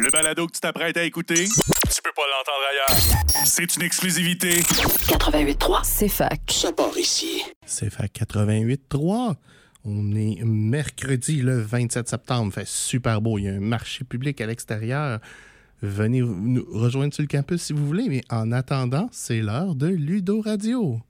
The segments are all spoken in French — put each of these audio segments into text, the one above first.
Le balado que tu t'apprêtes à écouter, tu peux pas l'entendre ailleurs. C'est une exclusivité. 88.3, c'est fac. Ça part ici. C'est fait 88.3. On est mercredi le 27 septembre. Fait super beau. Il y a un marché public à l'extérieur. Venez nous rejoindre sur le campus si vous voulez. Mais en attendant, c'est l'heure de Ludo Radio.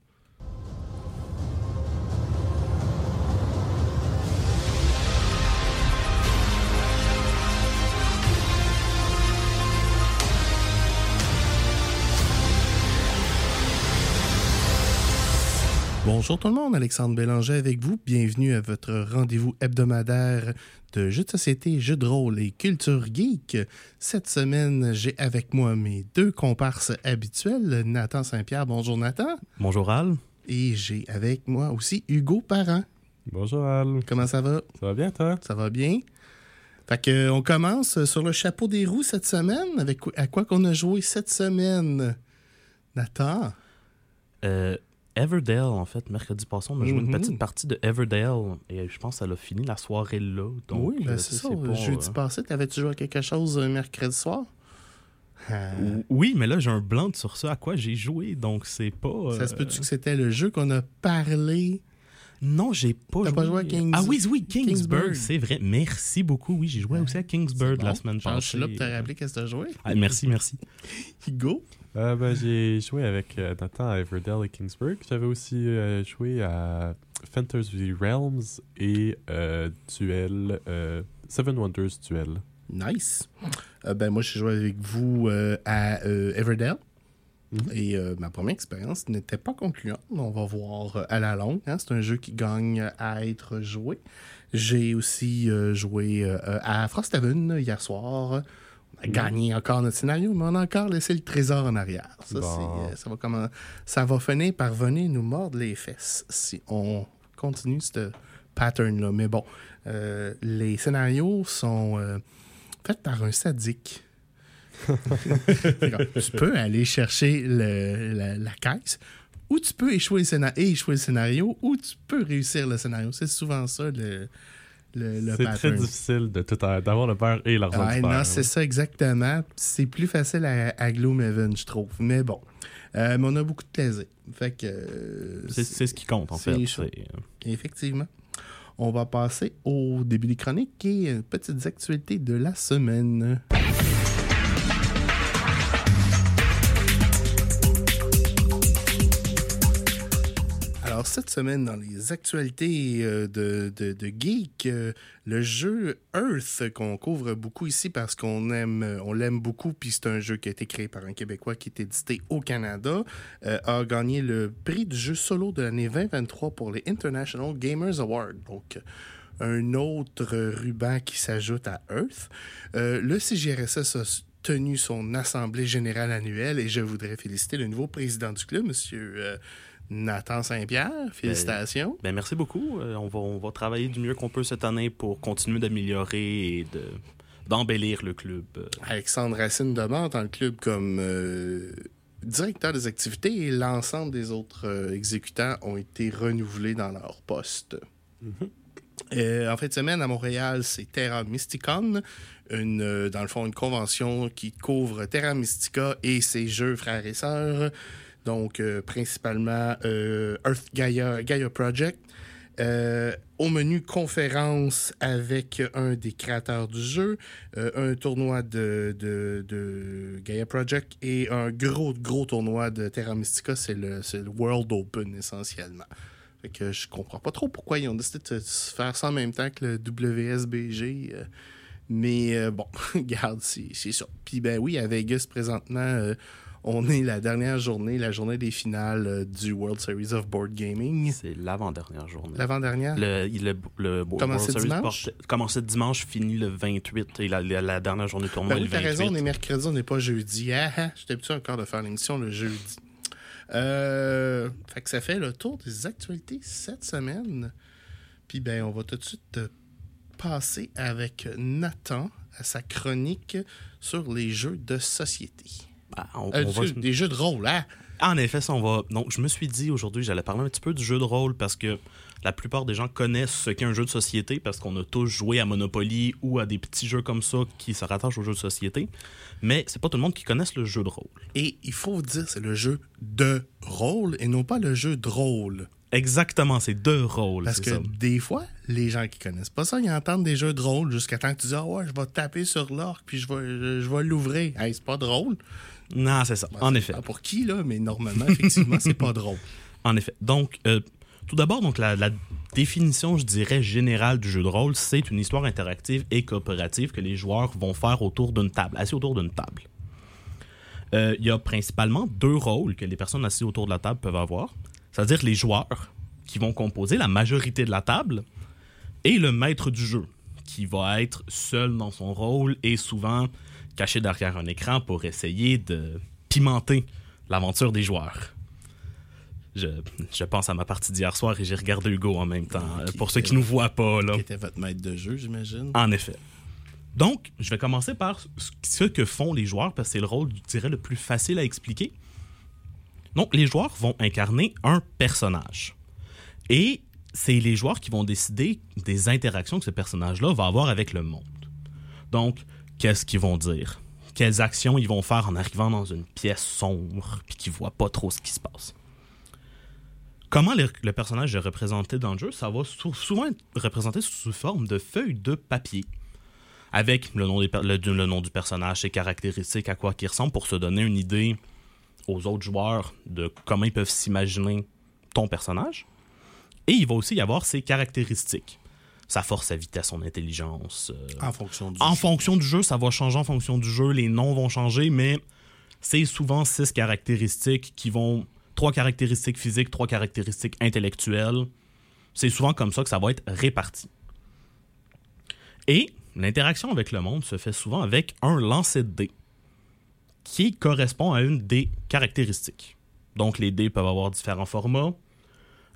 Bonjour tout le monde, Alexandre Bélanger avec vous. Bienvenue à votre rendez-vous hebdomadaire de jeux de société, jeux de rôle et culture geek. Cette semaine, j'ai avec moi mes deux comparses habituels, Nathan Saint-Pierre. Bonjour Nathan. Bonjour Al. Et j'ai avec moi aussi Hugo Parent. Bonjour Al. Comment ça va? Ça va bien toi? Ça va bien? Fait que, on commence sur le chapeau des roues cette semaine. Avec à quoi qu'on a joué cette semaine? Nathan? Euh, Everdale, en fait, mercredi passé, on a joué une petite partie de Everdale et je pense qu'elle a fini la soirée là. Donc, oui, ben euh, c'est tu sais, ça. pas, Jeudi euh, passé, t'avais-tu joué à quelque chose euh, mercredi soir? Euh, Oui, mais là, j'ai un blanc sur ça à quoi j'ai joué, donc c'est pas. Ça se euh, peut-tu que c'était le jeu qu'on a parlé? Non, j'ai pas joué. pas joué à Kings- Ah oui, oui, Kingsburg, Kingsburg. c'est vrai. Merci beaucoup. Oui, j'ai joué aussi à Kingsburg C'est la semaine passée. Je suis là pour te rappeler qu'est-ce que t'as joué. Ah, merci, merci. Hugo? Euh, ben, j'ai joué avec euh, Nathan à Everdell et Kingsburg. J'avais aussi euh, joué à Fantasy Realms et Duel, Seven Wonders Duel. Nice. Ben, moi, j'ai joué avec vous à Everdell. Mhm. Et ma première expérience n'était pas concluante. On va voir à la longue. hein. C'est un jeu qui gagne à être joué. J'ai aussi joué à Frosthaven hier soir. Gagné encore notre scénario, mais on a encore laissé le trésor en arrière. Ça, Bon. euh, ça, va, comment, ça va finir par venir nous mordre les fesses si on continue ce pattern-là. Mais bon, euh, les scénarios sont euh, faits par un sadique. Tu peux aller chercher le- la, la caisse, ou tu peux échouer le, scénario, échouer le scénario, ou tu peux réussir le scénario. C'est souvent ça le, le, le C'est très difficile de tout d'avoir le beurre et l'argent Ouais, du non, c'est ça exactement. C'est plus facile à, à Gloomhaven, je trouve. Mais bon. Euh, mais on a beaucoup de plaisir. Fait que. euh, C'est ce qui compte, en fait. euh, Effectivement. On va passer au début des chroniques et petites actualités de la semaine. Cette semaine, dans les actualités euh, de, Geek, euh, le jeu Earth, qu'on couvre beaucoup ici parce qu'on aime, euh, on l'aime beaucoup, puis c'est un jeu qui a été créé par un Québécois qui est édité au Canada, a gagné le prix du jeu solo de l'année 2023 pour les International Gamers Awards. Donc, un autre ruban qui s'ajoute à Earth. Le CGRSS a tenu son assemblée générale annuelle et je voudrais féliciter le nouveau président du club, Monsieur Nathan Saint-Pierre. Félicitations. Ben, merci beaucoup. Euh, on, va, on va travailler du mieux qu'on peut cette année pour continuer d'améliorer et de, d'embellir le club. Euh, Alexandre Racine demeure dans le club comme euh, directeur des activités et l'ensemble des autres euh, exécutants ont été renouvelés dans leur poste. Euh, en fin de semaine, à Montréal, c'est Terra Mysticon, une, dans le fond, une convention qui couvre Terra Mystica et ses jeux frères et sœurs. Donc, euh, principalement euh, Earth Gaia, Gaia Project. Euh, au menu conférence avec un des créateurs du jeu, un tournoi de, de, Gaia Project et un gros, gros tournoi de Terra Mystica, c'est le, World Open essentiellement. Fait que je comprends pas trop pourquoi ils ont décidé de faire ça en même temps que le WSBG. mais bon, regarde, c'est ça. Puis ben oui, à Vegas présentement, on est la dernière journée, la journée des finales euh, du World Series of Board Gaming. c'est l'avant-dernière journée. L'avant-dernière? Le, le, le Commencé World Series dimanche? commençait dimanche, fini le 28 et la, la, la dernière journée du tournoi Ben oui, le t'as 28. raison, on est mercredi, on n'est pas jeudi. Ah, ah, j'étais habitué encore de faire l'émission le jeudi. Euh, fait que ça fait le tour des actualités cette semaine. Puis ben, on va tout de suite passer avec Nathan à sa chronique sur les jeux de société. Ah, on- Euh, on va- des- jeux de rôle, hein? En effet, ça, on va. Donc, je me suis dit aujourd'hui, j'allais parler un petit peu du jeu de rôle parce que la plupart des gens connaissent ce qu'est un jeu de société parce qu'on a tous joué à Monopoly ou à des petits jeux comme ça qui se rattachent au jeu de société. Mais c'est pas tout le monde qui connaisse le jeu de rôle. Et il faut dire, c'est le jeu de rôle et non pas le jeu drôle. Exactement, c'est deux rôles. Parce que ça. des fois, les gens qui connaissent pas ça, ils entendent des jeux de rôle jusqu'à temps que tu dis Ah ouais, je vais taper sur l'orque puis je vais, je, je vais l'ouvrir. Hey, c'est pas drôle. Non, c'est ça. Ben, en effet. pas Pour qui, là, mais normalement, effectivement, c'est pas drôle. En effet. Donc, euh, tout d'abord, donc la, la définition, je dirais, générale du jeu de rôle, c'est une histoire interactive et coopérative que les joueurs vont faire autour d'une table, assis autour d'une table. Euh, Il y a principalement deux rôles que les personnes assises autour de la table peuvent avoir, c'est-à-dire les joueurs qui vont composer la majorité de la table et le maître du jeu qui va être seul dans son rôle et souvent caché derrière un écran pour essayer de pimenter l'aventure des joueurs. Je, je pense à ma partie d'hier soir et j'ai regardé Hugo en même temps. Pour ceux qui ne nous voient pas, là. Qui était votre maître de jeu, j'imagine. En effet. Donc, je vais commencer par ce- ce que font les joueurs, parce que c'est le rôle, je dirais, le plus facile à expliquer. Donc, les joueurs vont incarner un personnage. Et c'est les joueurs qui vont décider des interactions que ce personnage-là va avoir avec le monde. Donc, qu'est-ce qu'ils vont dire? Quelles actions ils vont faire en arrivant dans une pièce sombre puis qu'ils voient pas trop ce qui se passe? Comment le, personnage est représenté dans le jeu? Ça va sou- souvent être représenté sous forme de feuilles de papier avec le nom, du personnage, ses caractéristiques, à quoi il ressemble pour se donner une idée aux autres joueurs de comment ils peuvent s'imaginer ton personnage. Et il va aussi y avoir ses caractéristiques. Sa force, sa vitesse, son intelligence. euh, En fonction du en jeu. fonction du jeu, ça va changer en fonction du jeu, les noms vont changer, mais c'est souvent six caractéristiques qui vont. Trois caractéristiques physiques, trois caractéristiques intellectuelles. C'est souvent comme ça que ça va être réparti. Et l'interaction avec le monde se fait souvent avec un lancer de dés qui correspond à une des caractéristiques. Donc les dés peuvent avoir différents formats,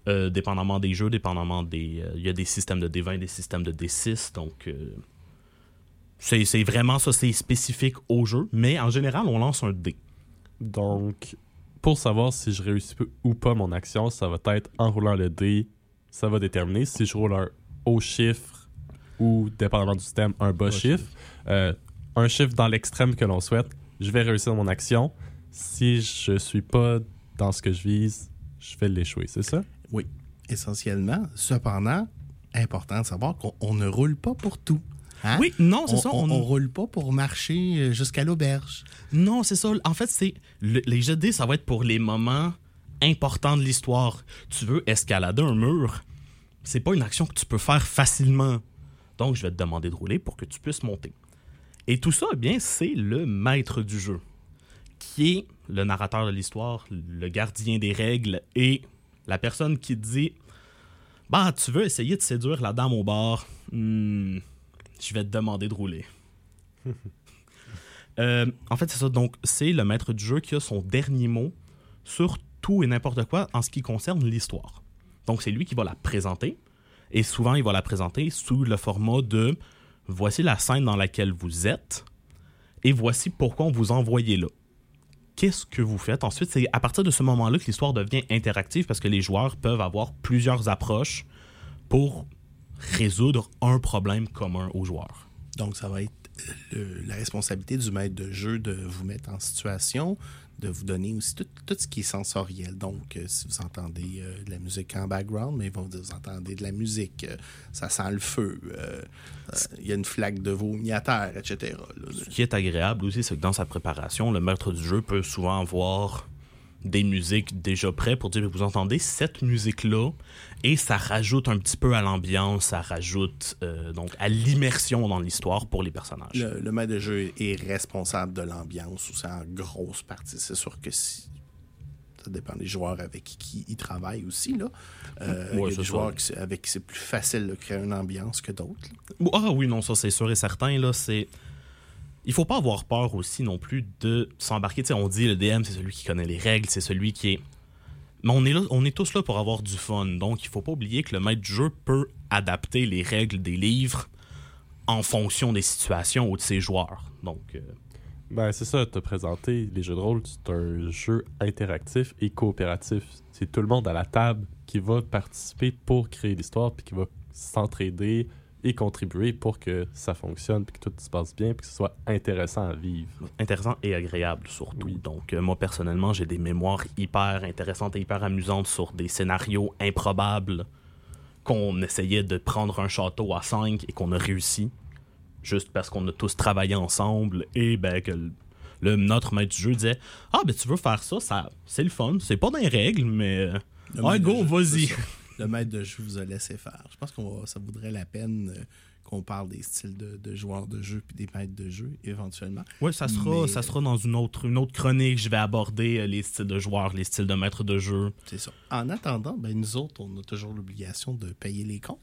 euh, dépendamment des jeux, dépendamment des... euh, Il y a des systèmes de D20, des systèmes de D6, donc... euh, c'est vraiment ça, c'est spécifique au jeu, mais en général, on lance un dé. Donc, pour savoir si je réussis ou pas mon action, ça va être en roulant le dé, ça va déterminer si je roule un haut chiffre ou, dépendamment du système, un bas chiffre. Euh, un chiffre dans l'extrême que l'on souhaite, je vais réussir mon action. Si je suis pas dans ce que je vise, je vais l'échouer, c'est ça? Oui, essentiellement. Cependant, important de savoir qu'on on ne roule pas pour tout. Hein? Oui, non, c'est ça. On, on roule pas pour marcher euh, jusqu'à l'auberge. Non, c'est ça. En fait, c'est le- les jets de dés, ça va être pour les moments importants de l'histoire. Tu veux escalader un mur, c'est pas une action que tu peux faire facilement. Donc, je vais te demander de rouler pour que tu puisses monter. Et tout ça, eh bien, c'est le maître du jeu, qui est le narrateur de l'histoire, le gardien des règles et la personne qui te dit Bah, tu veux essayer de séduire la dame au bar? Hmm, Je vais te demander de rouler. Euh, en fait, c'est ça. Donc, c'est le maître du jeu qui a son dernier mot sur tout et n'importe quoi en ce qui concerne l'histoire. Donc, c'est lui qui va la présenter. Et souvent, il va la présenter sous le format de voici la scène dans laquelle vous êtes et voici pourquoi on vous a envoyé là. Qu'est-ce que vous faites? Ensuite? C'est à partir de ce moment-là que l'histoire devient interactive parce que les joueurs peuvent avoir plusieurs approches pour résoudre un problème commun aux joueurs. Donc, ça va être euh, la responsabilité du maître de jeu de vous mettre en situation, de vous donner aussi tout, tout ce qui est sensoriel. Donc, euh, si vous entendez euh, de la musique en background, mais ils vont vous dire, vous entendez de la musique, euh, ça sent le feu, il y a une flaque de vomi à terre, etc. là. Ce qui est agréable aussi, c'est que dans sa préparation, le maître du jeu peut souvent avoir des musiques déjà prêtes pour dire vous entendez cette musique-là et ça rajoute un petit peu à l'ambiance, ça rajoute euh, donc à l'immersion dans l'histoire pour les personnages. Le, le maître de jeu est responsable de l'ambiance, ou c'est en grosse partie. C'est sûr que si. Ça dépend des joueurs avec qui il travaille aussi. Là. Euh, il y a des joueurs qui avec qui c'est plus facile de créer une ambiance que d'autres. Ah oui, non, ça c'est sûr et certain. Là, c'est... Il faut pas avoir peur aussi non plus de s'embarquer. Tu sais, on dit le DM, c'est celui qui connaît les règles, c'est celui qui est. Mais on est, là, on est tous là pour avoir du fun. Donc, il faut pas oublier que le maître du jeu peut adapter les règles des livres en fonction des situations ou de ses joueurs. Donc, euh, Ben, c'est ça, te présenter les jeux de rôle, c'est un jeu interactif et coopératif. C'est tout le monde à la table qui va participer pour créer l'histoire, puis qui va s'entraider et contribuer pour que ça fonctionne, puis que tout se passe bien, puis que ce soit intéressant à vivre. Intéressant et agréable surtout. Donc, euh, moi, personnellement, j'ai des mémoires hyper intéressantes et hyper amusantes sur des scénarios improbables qu'on essayait de prendre un château à 5 et qu'on a réussi juste parce qu'on a tous travaillé ensemble et ben, que le, le- notre maître du jeu disait Ah, ben tu veux faire ça, ça c'est le fun, c'est pas dans les règles, mais. Ouais, go, vas-y. Le maître de jeu vous a laissé faire. Je pense que ça vaudrait la peine euh, qu'on parle des styles de, de joueurs de jeu puis des maîtres de jeu éventuellement. Ouais, ça sera, Mais- ça sera dans une autre, une autre chronique. Je vais aborder euh, les styles de joueurs, les styles de maître de jeu. C'est ça. En attendant, ben, nous autres, on a toujours l'obligation de payer les comptes.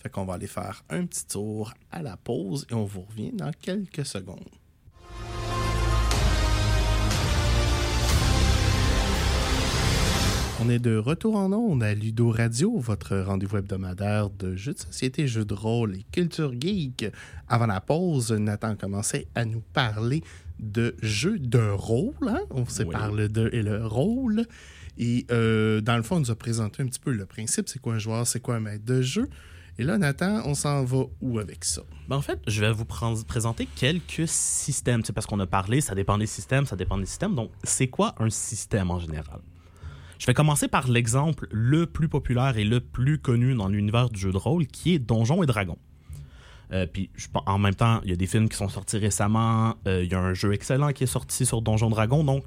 Fait qu'on va aller faire un petit tour à la pause et on vous revient dans quelques secondes. On est de retour en ondes à Ludo Radio, votre rendez-vous hebdomadaire de jeux de société, jeux de rôle et culture geek. Avant la pause, Nathan commençait à nous parler de jeux de rôle. Hein? On se Oui. parle de et le rôle. Et euh, dans le fond, on nous a présenté un petit peu le principe, c'est quoi un joueur, c'est quoi un maître de jeu? Et là, Nathan, on s'en va où avec ça? Ben, en fait, je vais vous présenter quelques systèmes. C'est parce qu'on a parlé, ça dépend des systèmes, ça dépend des systèmes. Donc, c'est quoi un système en général? Je vais commencer par l'exemple le plus populaire et le plus connu dans l'univers du jeu de rôle, qui est Donjons et Dragons. Euh, puis, en même temps, il y a des films qui sont sortis récemment. euh, Il y a un jeu excellent qui est sorti sur Donjons Dragons. Donc,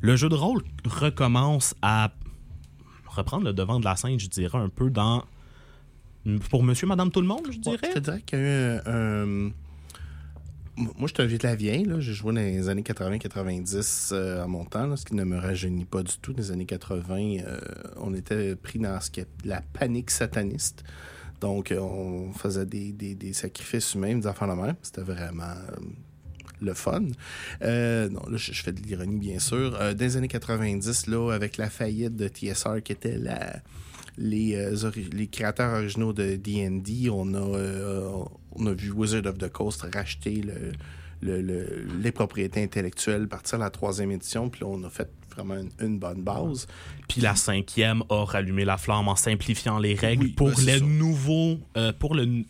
le jeu de rôle recommence à reprendre le devant de la scène, je dirais, un peu dans. Pour monsieur, madame, tout le monde, je Ouais, dirais. je te dirais qu'il y a eu un. Un- Moi, je t'invite la vieille. là. J'ai joué dans les années 80-90 euh, à mon temps, ce qui ne me rajeunit pas du tout. Dans les années 80, euh, on était pris dans ce la panique sataniste. Donc, euh, on faisait des, des- des sacrifices humains, des enfants de même. C'était vraiment le fun. Non, là, je, fais de l'ironie, bien sûr. Euh, dans les années 90, là, avec la faillite de TSR, qui était la, les, les créateurs originaux de D&D, on a, on a vu Wizard of the Coast racheter le, le- le- les propriétés intellectuelles, partir à la troisième édition, puis là, on a fait vraiment une, une bonne base. Puis la cinquième a rallumé la flamme en simplifiant les règles Oui, pour ben, les nouveaux. euh, pour le.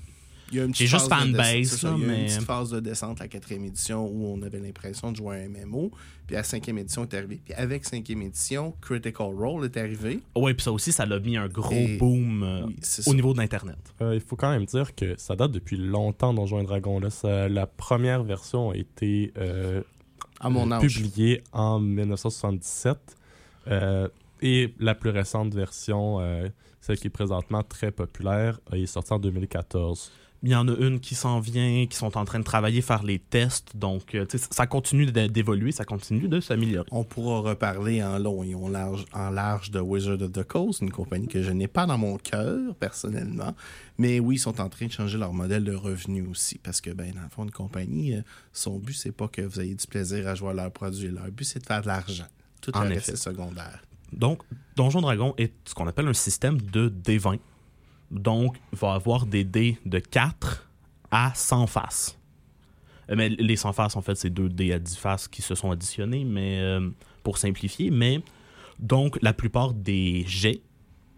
Il y a une J'ai petite juste phase de fanbase, Il y a mais- une petite phase de descente, la quatrième édition, où on avait l'impression de jouer à un MMO. Puis la cinquième édition est arrivée. Puis avec cinquième édition, Critical Role est arrivé. Ouais, puis ça aussi, ça l'a mis un gros Et- boom euh, Oui, au ça. niveau d'Internet. Euh, il faut quand même dire que ça date depuis longtemps Donjons et Dragons. Là. Ça- la première version a été euh, À mon euh, âge. publiée en 1977. Euh, et la plus récente version, euh, celle qui est présentement très populaire, est sortie en 2014. Il y en a une qui s'en vient, qui sont en train de travailler, faire les tests. Donc, euh, ça continue d'é- d'évoluer, ça continue de s'améliorer. On pourra reparler en long et en large, en large de Wizard of the Coast, une compagnie que je n'ai pas dans mon cœur, personnellement. Mais oui, ils sont en train de changer leur modèle de revenu aussi. Parce que, ben, dans le fond, une compagnie, euh, son but, c'est pas que vous ayez du plaisir à jouer à leurs produits. Leur but, c'est de faire de l'argent. Tout En le reste, effet. secondaire. Donc, Donjon Dragon est ce qu'on appelle un système de D20. Donc, va avoir des dés de 4 à 100 faces. Euh, Mais les 100 faces, en fait, c'est 2 dés à 10 faces qui se sont additionnés, mais euh, pour simplifier. Mais donc, la plupart des jets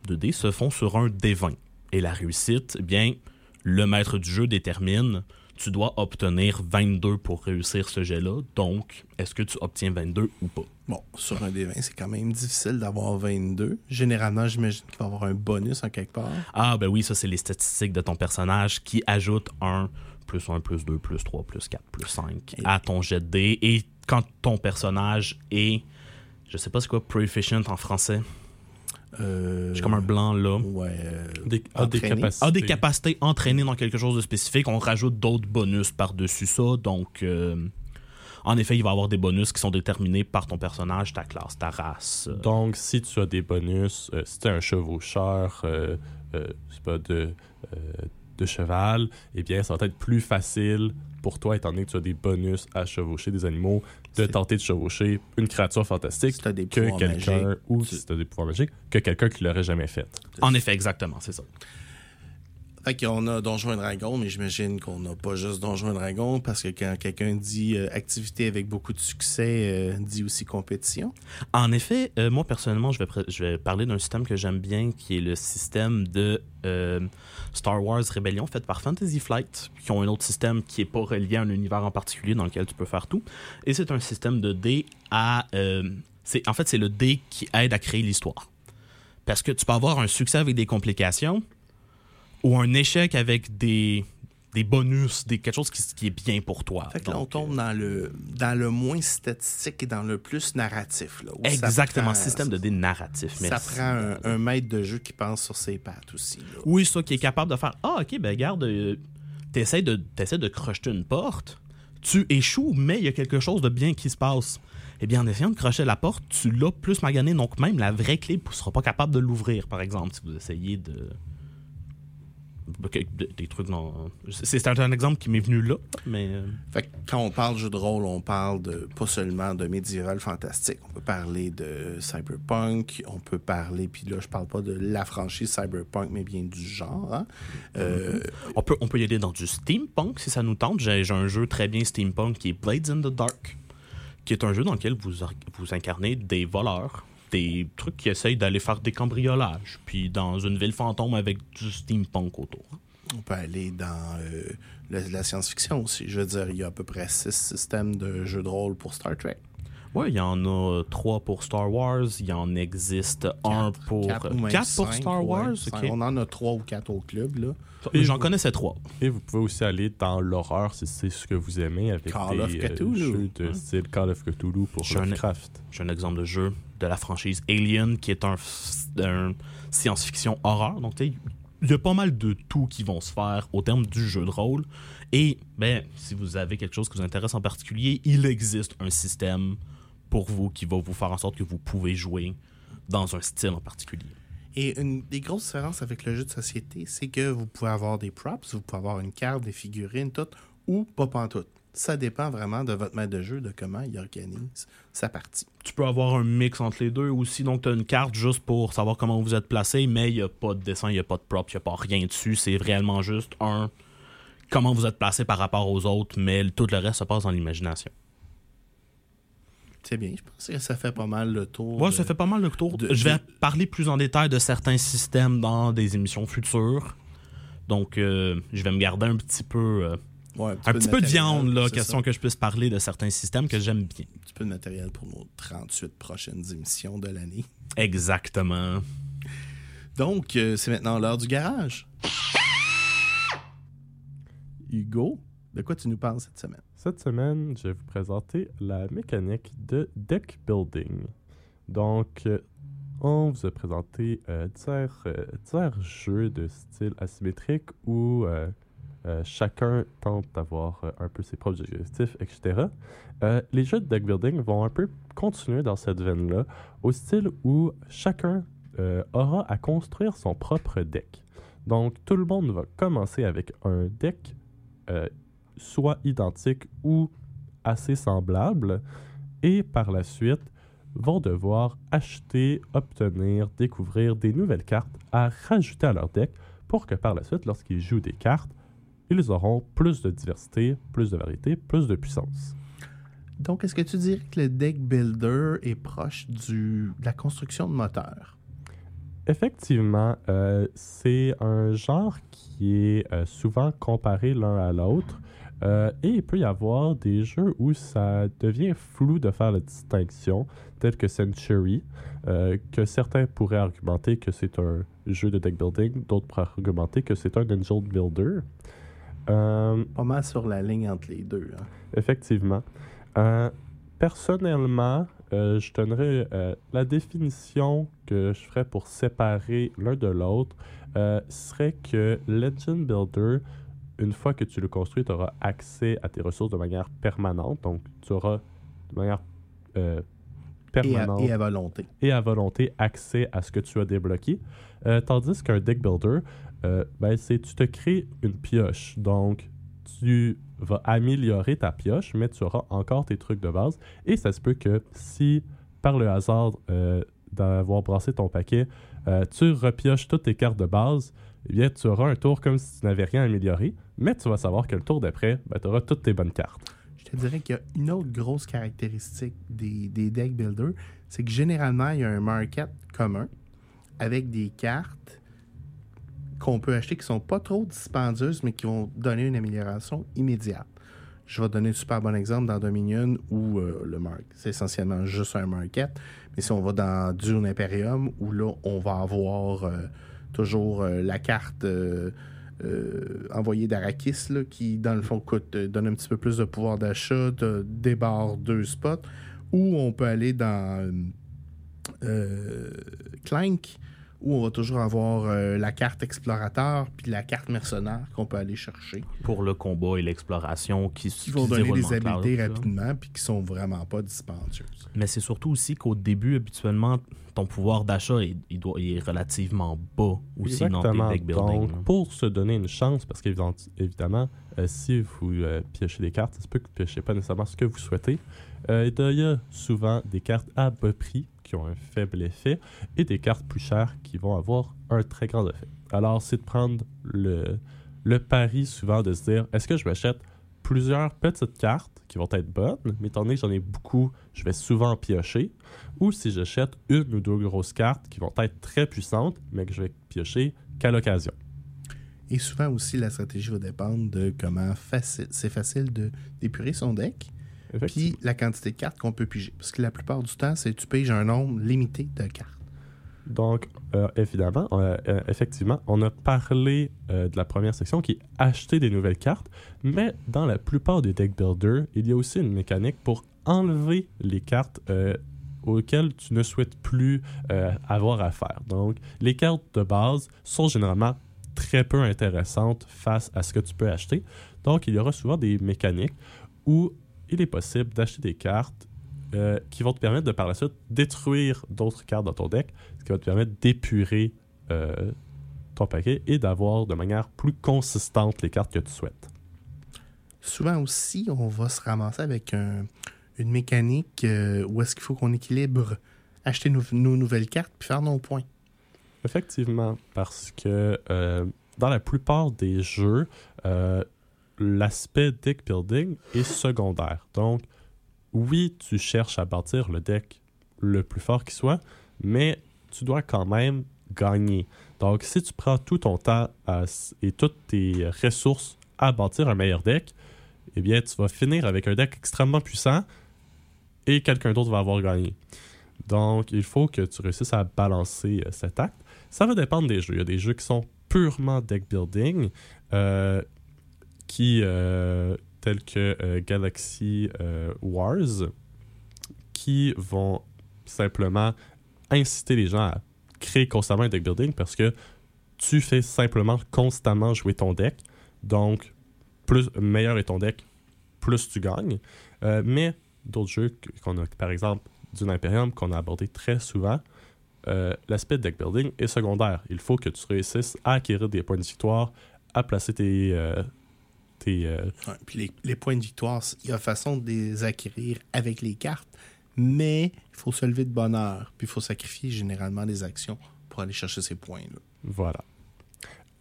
de dés se font sur un D20. Et la réussite, eh bien, le maître du jeu détermine tu dois obtenir 22 pour réussir ce jet-là. Donc, est-ce que tu obtiens 22 ou pas? Bon, sur un des 20, c'est quand même difficile d'avoir 22. Généralement, j'imagine qu'il va y avoir un bonus en quelque part. Ah, ben oui, ça, c'est les statistiques de ton personnage qui ajoutent un plus 1, plus 2, plus 3, plus 4, plus 5 à ton jet de dés. Et quand ton personnage est. Je sais pas c'est quoi proficient en français. Euh, J'ai comme un blanc là. Ouais. euh, Des, des entraîné. capacités. A des capacités entraînées dans quelque chose de spécifique. On rajoute d'autres bonus par-dessus ça. Donc, euh, en effet, il va y avoir des bonus qui sont déterminés par ton personnage, ta classe, ta race. Donc, si tu as des bonus, euh, si tu es un chevaucheur, euh, euh, c'est pas de, euh, de cheval, eh bien, ça va être plus facile pour toi, étant donné que tu as des bonus à chevaucher des animaux, de tenter de chevaucher une créature fantastique Si t'as des que quelqu'un, ou tu- si tu as des pouvoirs magiques, que quelqu'un qui l'aurait jamais fait. En effet, exactement, c'est ça. Fait qu'on a Donjons et Dragons, mais j'imagine qu'on n'a pas juste Donjons et Dragons, parce que quand quelqu'un dit euh, activité avec beaucoup de succès, euh, dit aussi compétition. En effet, euh, moi personnellement, je vais, parler d'un système que j'aime bien, qui est le système de euh, Star Wars Rebellion fait par Fantasy Flight, qui ont un autre système qui est pas relié à un univers en particulier dans lequel tu peux faire tout. Et c'est un système de dés à... en fait, c'est le dé qui aide à créer l'histoire. Parce que tu peux avoir un succès avec des complications ou un échec avec des, des bonus, des, quelque chose qui, qui est bien pour toi. Fait que là, on tombe dans le, dans le moins statistique et dans le plus narratif. Là, Exactement, prend- système de dés narratif. Ça prend un, un maître de jeu qui pense sur ses pattes aussi. là. Oui, ça, qui est capable de faire Ah, ok, ben regarde, euh, t'essaies de, t'essaies de crocheter une porte, tu échoues, mais il y a quelque chose de bien qui se passe. Eh bien, en essayant de crocher la porte, tu l'as plus magané, donc même la vraie clé ne sera pas capable de l'ouvrir, par exemple, si vous essayez de. Ok, de- Des trucs non. C'est un exemple qui m'est venu là, mais. euh, Fait que quand on parle jeu de rôle, on parle de pas seulement de médiéval fantastique. On peut parler de cyberpunk, on peut parler, puis là, je parle pas de la franchise cyberpunk, mais bien du genre. hein. Euh, On peut, on peut y aller dans du steampunk si ça nous tente. J'ai un jeu très bien steampunk qui est Blades in the Dark, qui est un jeu dans lequel vous, vous incarnez des voleurs, des trucs qui essayent d'aller faire des cambriolages, puis dans une ville fantôme avec du steampunk autour. on peut aller dans euh, la, la science-fiction aussi. Je veux dire, il y a à peu près six systèmes de jeux de rôle pour Star Trek. Ouais, il y en a trois pour Star Wars, il y en existe un pour. Quatre ou même quatre pour Star. Wars? On en a trois ou quatre au club, là. J'en connaissais trois. Et vous pouvez aussi aller dans l'horreur si c'est ce que vous aimez avec Call des of Cthulhu. jeux de Ouais. style Call of Cthulhu pour Lovecraft. J'ai un exemple de jeu de la franchise Alien qui est un, science-fiction horreur. Donc, il y a pas mal de tout qui vont se faire au terme du jeu de rôle. Et, ben, si vous avez quelque chose qui vous intéresse en particulier, il existe un système pour vous qui va vous faire en sorte que vous pouvez jouer dans un style en particulier. Et une des grosses différences avec le jeu de société, c'est que vous pouvez avoir des props, vous pouvez avoir une carte, des figurines, tout, ou pas pantoute. Ça dépend vraiment de votre maître de jeu, de comment il organise sa partie. Tu peux avoir un mix entre les deux aussi. Donc, tu as une carte juste pour savoir comment vous êtes placé, mais il n'y a pas de dessin, il n'y a pas de prop, il n'y a pas rien dessus. C'est réellement juste un comment vous êtes placé par rapport aux autres, mais tout le reste se passe dans l'imagination. C'est bien, je pense que ça fait pas mal le tour. De- ça fait pas mal le tour. de- je vais parler plus en détail de certains systèmes dans des émissions futures. Donc, euh, je vais me garder un petit peu, euh, Ouais, un petit peu de viande, là, question ça. que je puisse parler de certains systèmes que j'aime bien. Un petit peu de matériel pour nos 38 prochaines émissions de l'année. Exactement. Donc, euh, c'est maintenant l'heure du garage. Hugo, de quoi tu nous parles cette semaine? Cette semaine, je vais vous présenter la mécanique de deck building. Donc, euh, on vous a présenté euh, divers, euh, divers jeux de style asymétrique où euh, chacun tente d'avoir euh, un peu ses propres objectifs, etc. Euh, les jeux de deck building vont un peu continuer dans cette veine-là, au style où chacun aura à construire son propre deck. Donc, tout le monde va commencer avec un deck soit identique ou assez semblable, et par la suite vont devoir acheter, obtenir, découvrir des nouvelles cartes à rajouter à leur deck pour que par la suite, lorsqu'ils jouent des cartes, ils auront plus de diversité, plus de variété, plus de puissance. Donc, est-ce que tu dirais que le deck builder est proche du, de la construction de moteur? Effectivement, euh, c'est un genre qui est euh, souvent comparé l'un à l'autre. euh, et il peut y avoir des jeux où ça devient flou de faire la distinction, tel que Century, que certains pourraient argumenter que c'est un jeu de deck building, d'autres pourraient argumenter que c'est un Angel Builder. Euh, Pas mal sur la ligne entre les deux. hein. Effectivement. Euh, personnellement, euh, je donnerais euh, la définition que je ferais pour séparer l'un de l'autre euh, serait que Legend Builder, une fois que tu le construis, tu auras accès à tes ressources de manière permanente. Donc, tu auras de manière euh, Et à, permanente et à volonté. et à volonté accès à ce que tu as débloqué. Euh, tandis qu'un deck builder, euh, ben, c'est tu te crées une pioche. Donc, tu vas améliorer ta pioche, mais tu auras encore tes trucs de base. Et ça se peut que si, par le hasard euh, d'avoir brassé ton paquet, euh, tu repioches toutes tes cartes de base, eh bien, tu auras un tour comme si tu n'avais rien amélioré, mais tu vas savoir que le tour d'après, ben, tu auras toutes tes bonnes cartes. Je te dirais qu'il y a une autre grosse caractéristique des, des deck builders, c'est que généralement, il y a un market commun avec des cartes qu'on peut acheter qui sont pas trop dispendieuses, mais qui vont donner une amélioration immédiate. Je vais donner un super bon exemple dans Dominion où euh, le market, c'est essentiellement juste un market. Mais si on va dans Dune Imperium, où là, on va avoir euh, toujours euh, la carte euh, envoyée d'Arakis, qui, dans le fond, coûte, donne un petit peu plus de pouvoir d'achat, débarre deux spots. Ou on peut aller dans Clank, où on va toujours avoir euh, la carte explorateur puis la carte mercenaire qu'on peut aller chercher, Pour le combat et l'exploration qui, qui vont se donner des là. rapidement puis qui sont vraiment pas dispendieuses. Mais c'est surtout aussi qu'au début, habituellement, ton pouvoir d'achat est, il doit, il est relativement bas aussi dans tes Exactement. deck building. là. Donc, pour se donner une chance, parce qu'évidemment, euh, si vous euh, piochez des cartes, ça se peut que vous ne piochez pas nécessairement ce que vous souhaitez. Euh, il y a souvent des cartes à bas prix qui ont un faible effet et des cartes plus chères qui vont avoir un très grand effet. Alors, c'est de prendre le, le pari souvent de se dire est-ce que je m'achète plusieurs petites cartes qui vont être bonnes, mais étant donné que j'en ai beaucoup, je vais souvent piocher, ou si j'achète une ou deux grosses cartes qui vont être très puissantes, mais que je vais piocher qu'à l'occasion. Et souvent aussi, la stratégie va dépendre de comment c'est facile de d'épurer son deck, puis la quantité de cartes qu'on peut piger. Parce que la plupart du temps, c'est tu piges un nombre limité de cartes. Donc, euh, évidemment, euh, euh, effectivement, on a parlé euh, de la première section qui est acheter des nouvelles cartes, mais dans la plupart des deck builders, il y a aussi une mécanique pour enlever les cartes auxquelles tu ne souhaites plus avoir affaire. Donc, les cartes de base sont généralement très peu intéressantes face à ce que tu peux acheter. Donc, il y aura souvent des mécaniques où il est possible d'acheter des cartes euh, qui vont te permettre de par la suite détruire d'autres cartes dans ton deck, ce qui va te permettre d'épurer euh, ton paquet et d'avoir de manière plus consistante les cartes que tu souhaites. Souvent aussi, on va se ramasser avec un- une mécanique euh, où est-ce qu'il faut qu'on équilibre acheter nos, nos nouvelles cartes puis faire nos points. Effectivement, parce que dans la plupart des jeux, l'aspect deck building est secondaire. Donc, oui, tu cherches à bâtir le deck le plus fort qui soit, mais tu dois quand même gagner. Donc, si tu prends tout ton temps et toutes tes ressources à bâtir un meilleur deck, eh bien, tu vas finir avec un deck extrêmement puissant et quelqu'un d'autre va avoir gagné. Donc, il faut que tu réussisses à balancer euh, cet acte. Ça va dépendre des jeux. Il y a des jeux qui sont purement deck building, euh, qui, euh, tels que euh, Galaxy euh, Wars, qui vont simplement inciter les gens à créer constamment un deck building parce que tu fais simplement constamment jouer ton deck. Donc, plus meilleur est ton deck, plus tu gagnes. Mais d'autres jeux qu'on a, par exemple, d'une Imperium qu'on a abordé très souvent, l'aspect deck building est secondaire. Il faut que tu réussisses à acquérir des points de victoire, à placer tes. Euh, Ouais, puis les, les points de victoire, il y a façon de les acquérir avec les cartes, mais il faut se lever de bonne heure, puis il faut sacrifier généralement des actions pour aller chercher ces points-là. voilà.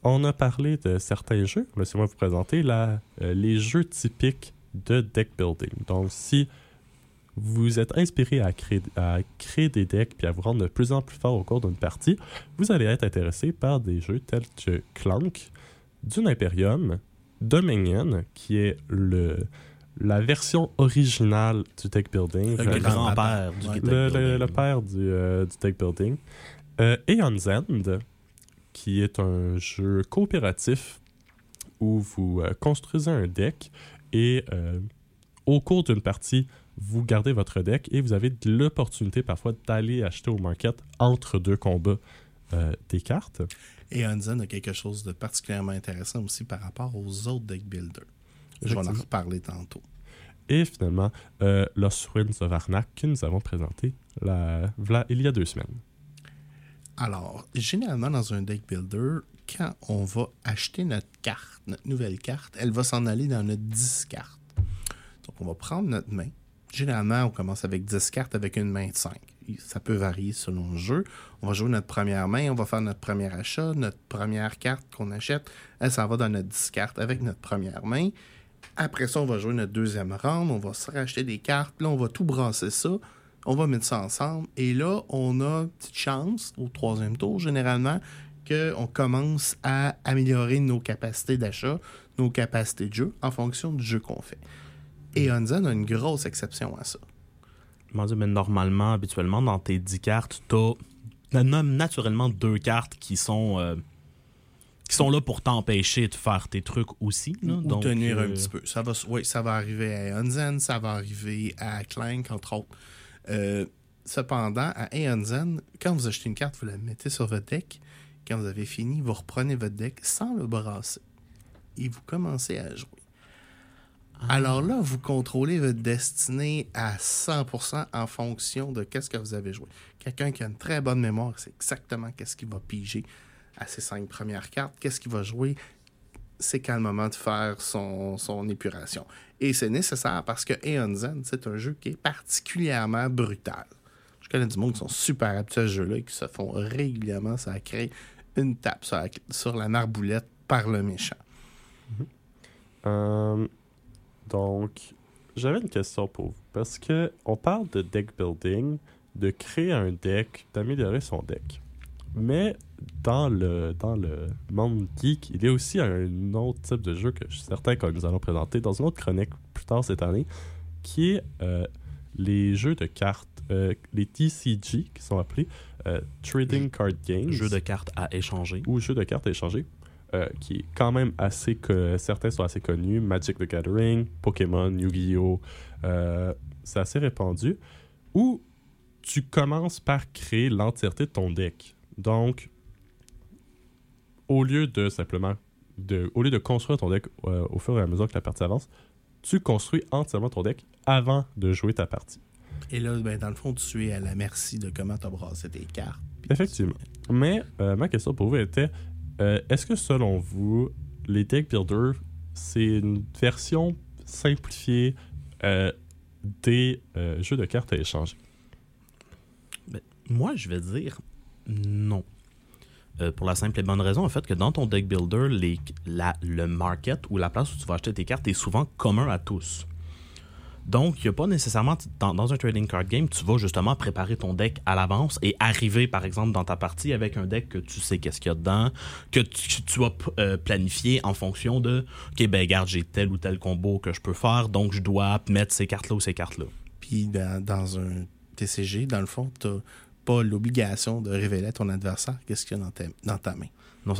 On a parlé de certains jeux. Laissez-moi vous présenter euh, les jeux typiques de deck building. Donc, si vous êtes inspiré à créer, à créer des decks puis à vous rendre de plus en plus fort au cours d'une partie, vous allez être intéressé par des jeux tels que Clank, Dune Imperium, Dominion, qui est le, la version originale du deck building. Le grand-père du deck le, building. le père du, euh, du building. Euh, Aeon's End, qui est un jeu coopératif où vous euh, construisez un deck et euh, au cours d'une partie, vous gardez votre deck et vous avez l'opportunité parfois d'aller acheter au market entre deux combats euh, des cartes. Et Hansen a quelque chose de particulièrement intéressant aussi par rapport aux autres deck builders. Je vais en reparler tantôt. Et finalement, euh, Lost of Arnak que nous avons présenté la, il y a deux semaines. Alors, généralement, dans un deck builder, quand on va acheter notre carte, notre nouvelle carte, elle va s'en aller dans notre 10 cartes. Donc, on va prendre notre main. Généralement, on commence avec 10 cartes avec une main de 5. Ça peut varier selon le jeu. On va jouer notre première main, on va faire notre premier achat, notre première carte qu'on achète, elle s'en va dans notre discarte avec notre première main. Après ça, on va jouer notre deuxième round, on va se racheter des cartes, là, on va tout brasser ça, on va mettre ça ensemble. Et là, on a une petite chance, au troisième tour, généralement, qu'on commence à améliorer nos capacités d'achat, nos capacités de jeu en fonction du jeu qu'on fait. Et Unzen a une grosse exception à ça. Comment dire, mais normalement, habituellement, dans tes 10 cartes, tu as naturellement deux cartes qui sont, euh, qui sont là pour t'empêcher de faire tes trucs aussi. Là. Ou Donc, tenir un euh, petit peu. Ça va, oui, ça va arriver à Eonzen, ça va arriver à Clank, entre autres. Euh, cependant, à Eonzen, quand vous achetez une carte, vous la mettez sur votre deck. Quand vous avez fini, vous reprenez votre deck sans le brasser. Et vous commencez à jouer. Alors là, vous contrôlez votre destinée à 100% en fonction de qu'est-ce que vous avez joué. Quelqu'un qui a une très bonne mémoire, c'est exactement qu'est-ce qu'il va piger à ses cinq premières cartes, qu'est-ce qu'il va jouer, c'est quand le moment de faire son, son épuration. Et c'est nécessaire parce que Aeon c'est un jeu qui est particulièrement brutal. Je connais du monde qui sont super habitués à ce jeu-là et qui se font régulièrement, ça crée une tape sur la, sur marboulette par le méchant. Euh, donc, j'avais une question pour vous. Parce que on parle de deck building, de créer un deck, d'améliorer son deck. Mais dans le, dans le monde geek, il y a aussi un autre type de jeu que je suis certain que nous allons présenter dans une autre chronique plus tard cette année, qui est euh, les jeux de cartes, euh, les TCG, qui sont appelés euh, Trading Card Games. Jeu de cartes à échanger. ou jeux de cartes à échanger, euh, qui est quand même assez que certains sont assez connus, Magic the Gathering, Pokémon, Yu-Gi-Oh, euh, c'est assez répandu, où tu commences par créer l'entièreté de ton deck. Donc, au lieu de simplement de, au lieu de construire ton deck euh, au fur et à mesure que la partie avance, tu construis entièrement ton deck avant de jouer ta partie. Et là, ben, dans le fond, tu es à la merci de comment tu as brassé tes cartes. Effectivement. Mais euh, ma question pour vous était euh, est-ce que selon vous, les deck builders, c'est une version simplifiée euh, des euh, jeux de cartes à échanger? Moi, je vais dire non. Pour la simple et bonne raison, en fait, que dans ton deck builder, la- le market ou la place où tu vas acheter tes cartes est souvent commun à tous. Donc, il n'y a pas nécessairement, dans, un trading card game, tu vas justement préparer ton deck à l'avance et arriver, par exemple, dans ta partie avec un deck que tu sais qu'est-ce qu'il y a dedans, que tu, vas euh, planifier en fonction de, OK, ben, regarde, j'ai tel ou tel combo que je peux faire, donc je dois mettre ces cartes-là ou ces cartes-là. Puis dans, dans un TCG, dans le fond, tu n'as pas l'obligation de révéler à ton adversaire qu'est-ce qu'il y a dans ta, main.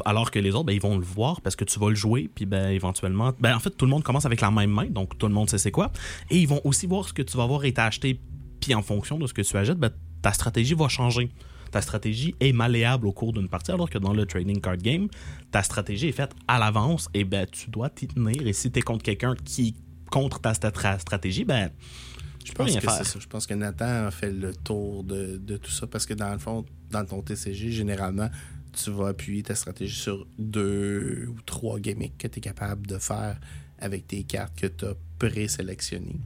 Alors que les autres, ben, ils vont le voir parce que tu vas le jouer, puis ben, éventuellement, ben, en fait, tout le monde commence avec la même main, donc tout le monde sait c'est quoi. Et ils vont aussi voir ce que tu vas avoir été acheté, puis en fonction de ce que tu achètes, ben, ta stratégie va changer. Ta stratégie est malléable au cours d'une partie, alors que dans le trading card game, ta stratégie est faite à l'avance, et ben, tu dois t'y tenir. Et si tu es contre quelqu'un qui contre ta stratégie, ben, Je peux pense rien que faire. c'est ça. Je pense que Nathan a fait le tour de, de tout ça parce que dans le fond, dans ton TCG, généralement, tu vas appuyer ta stratégie sur deux ou trois gimmicks que tu es capable de faire avec tes cartes que tu as présélectionnées.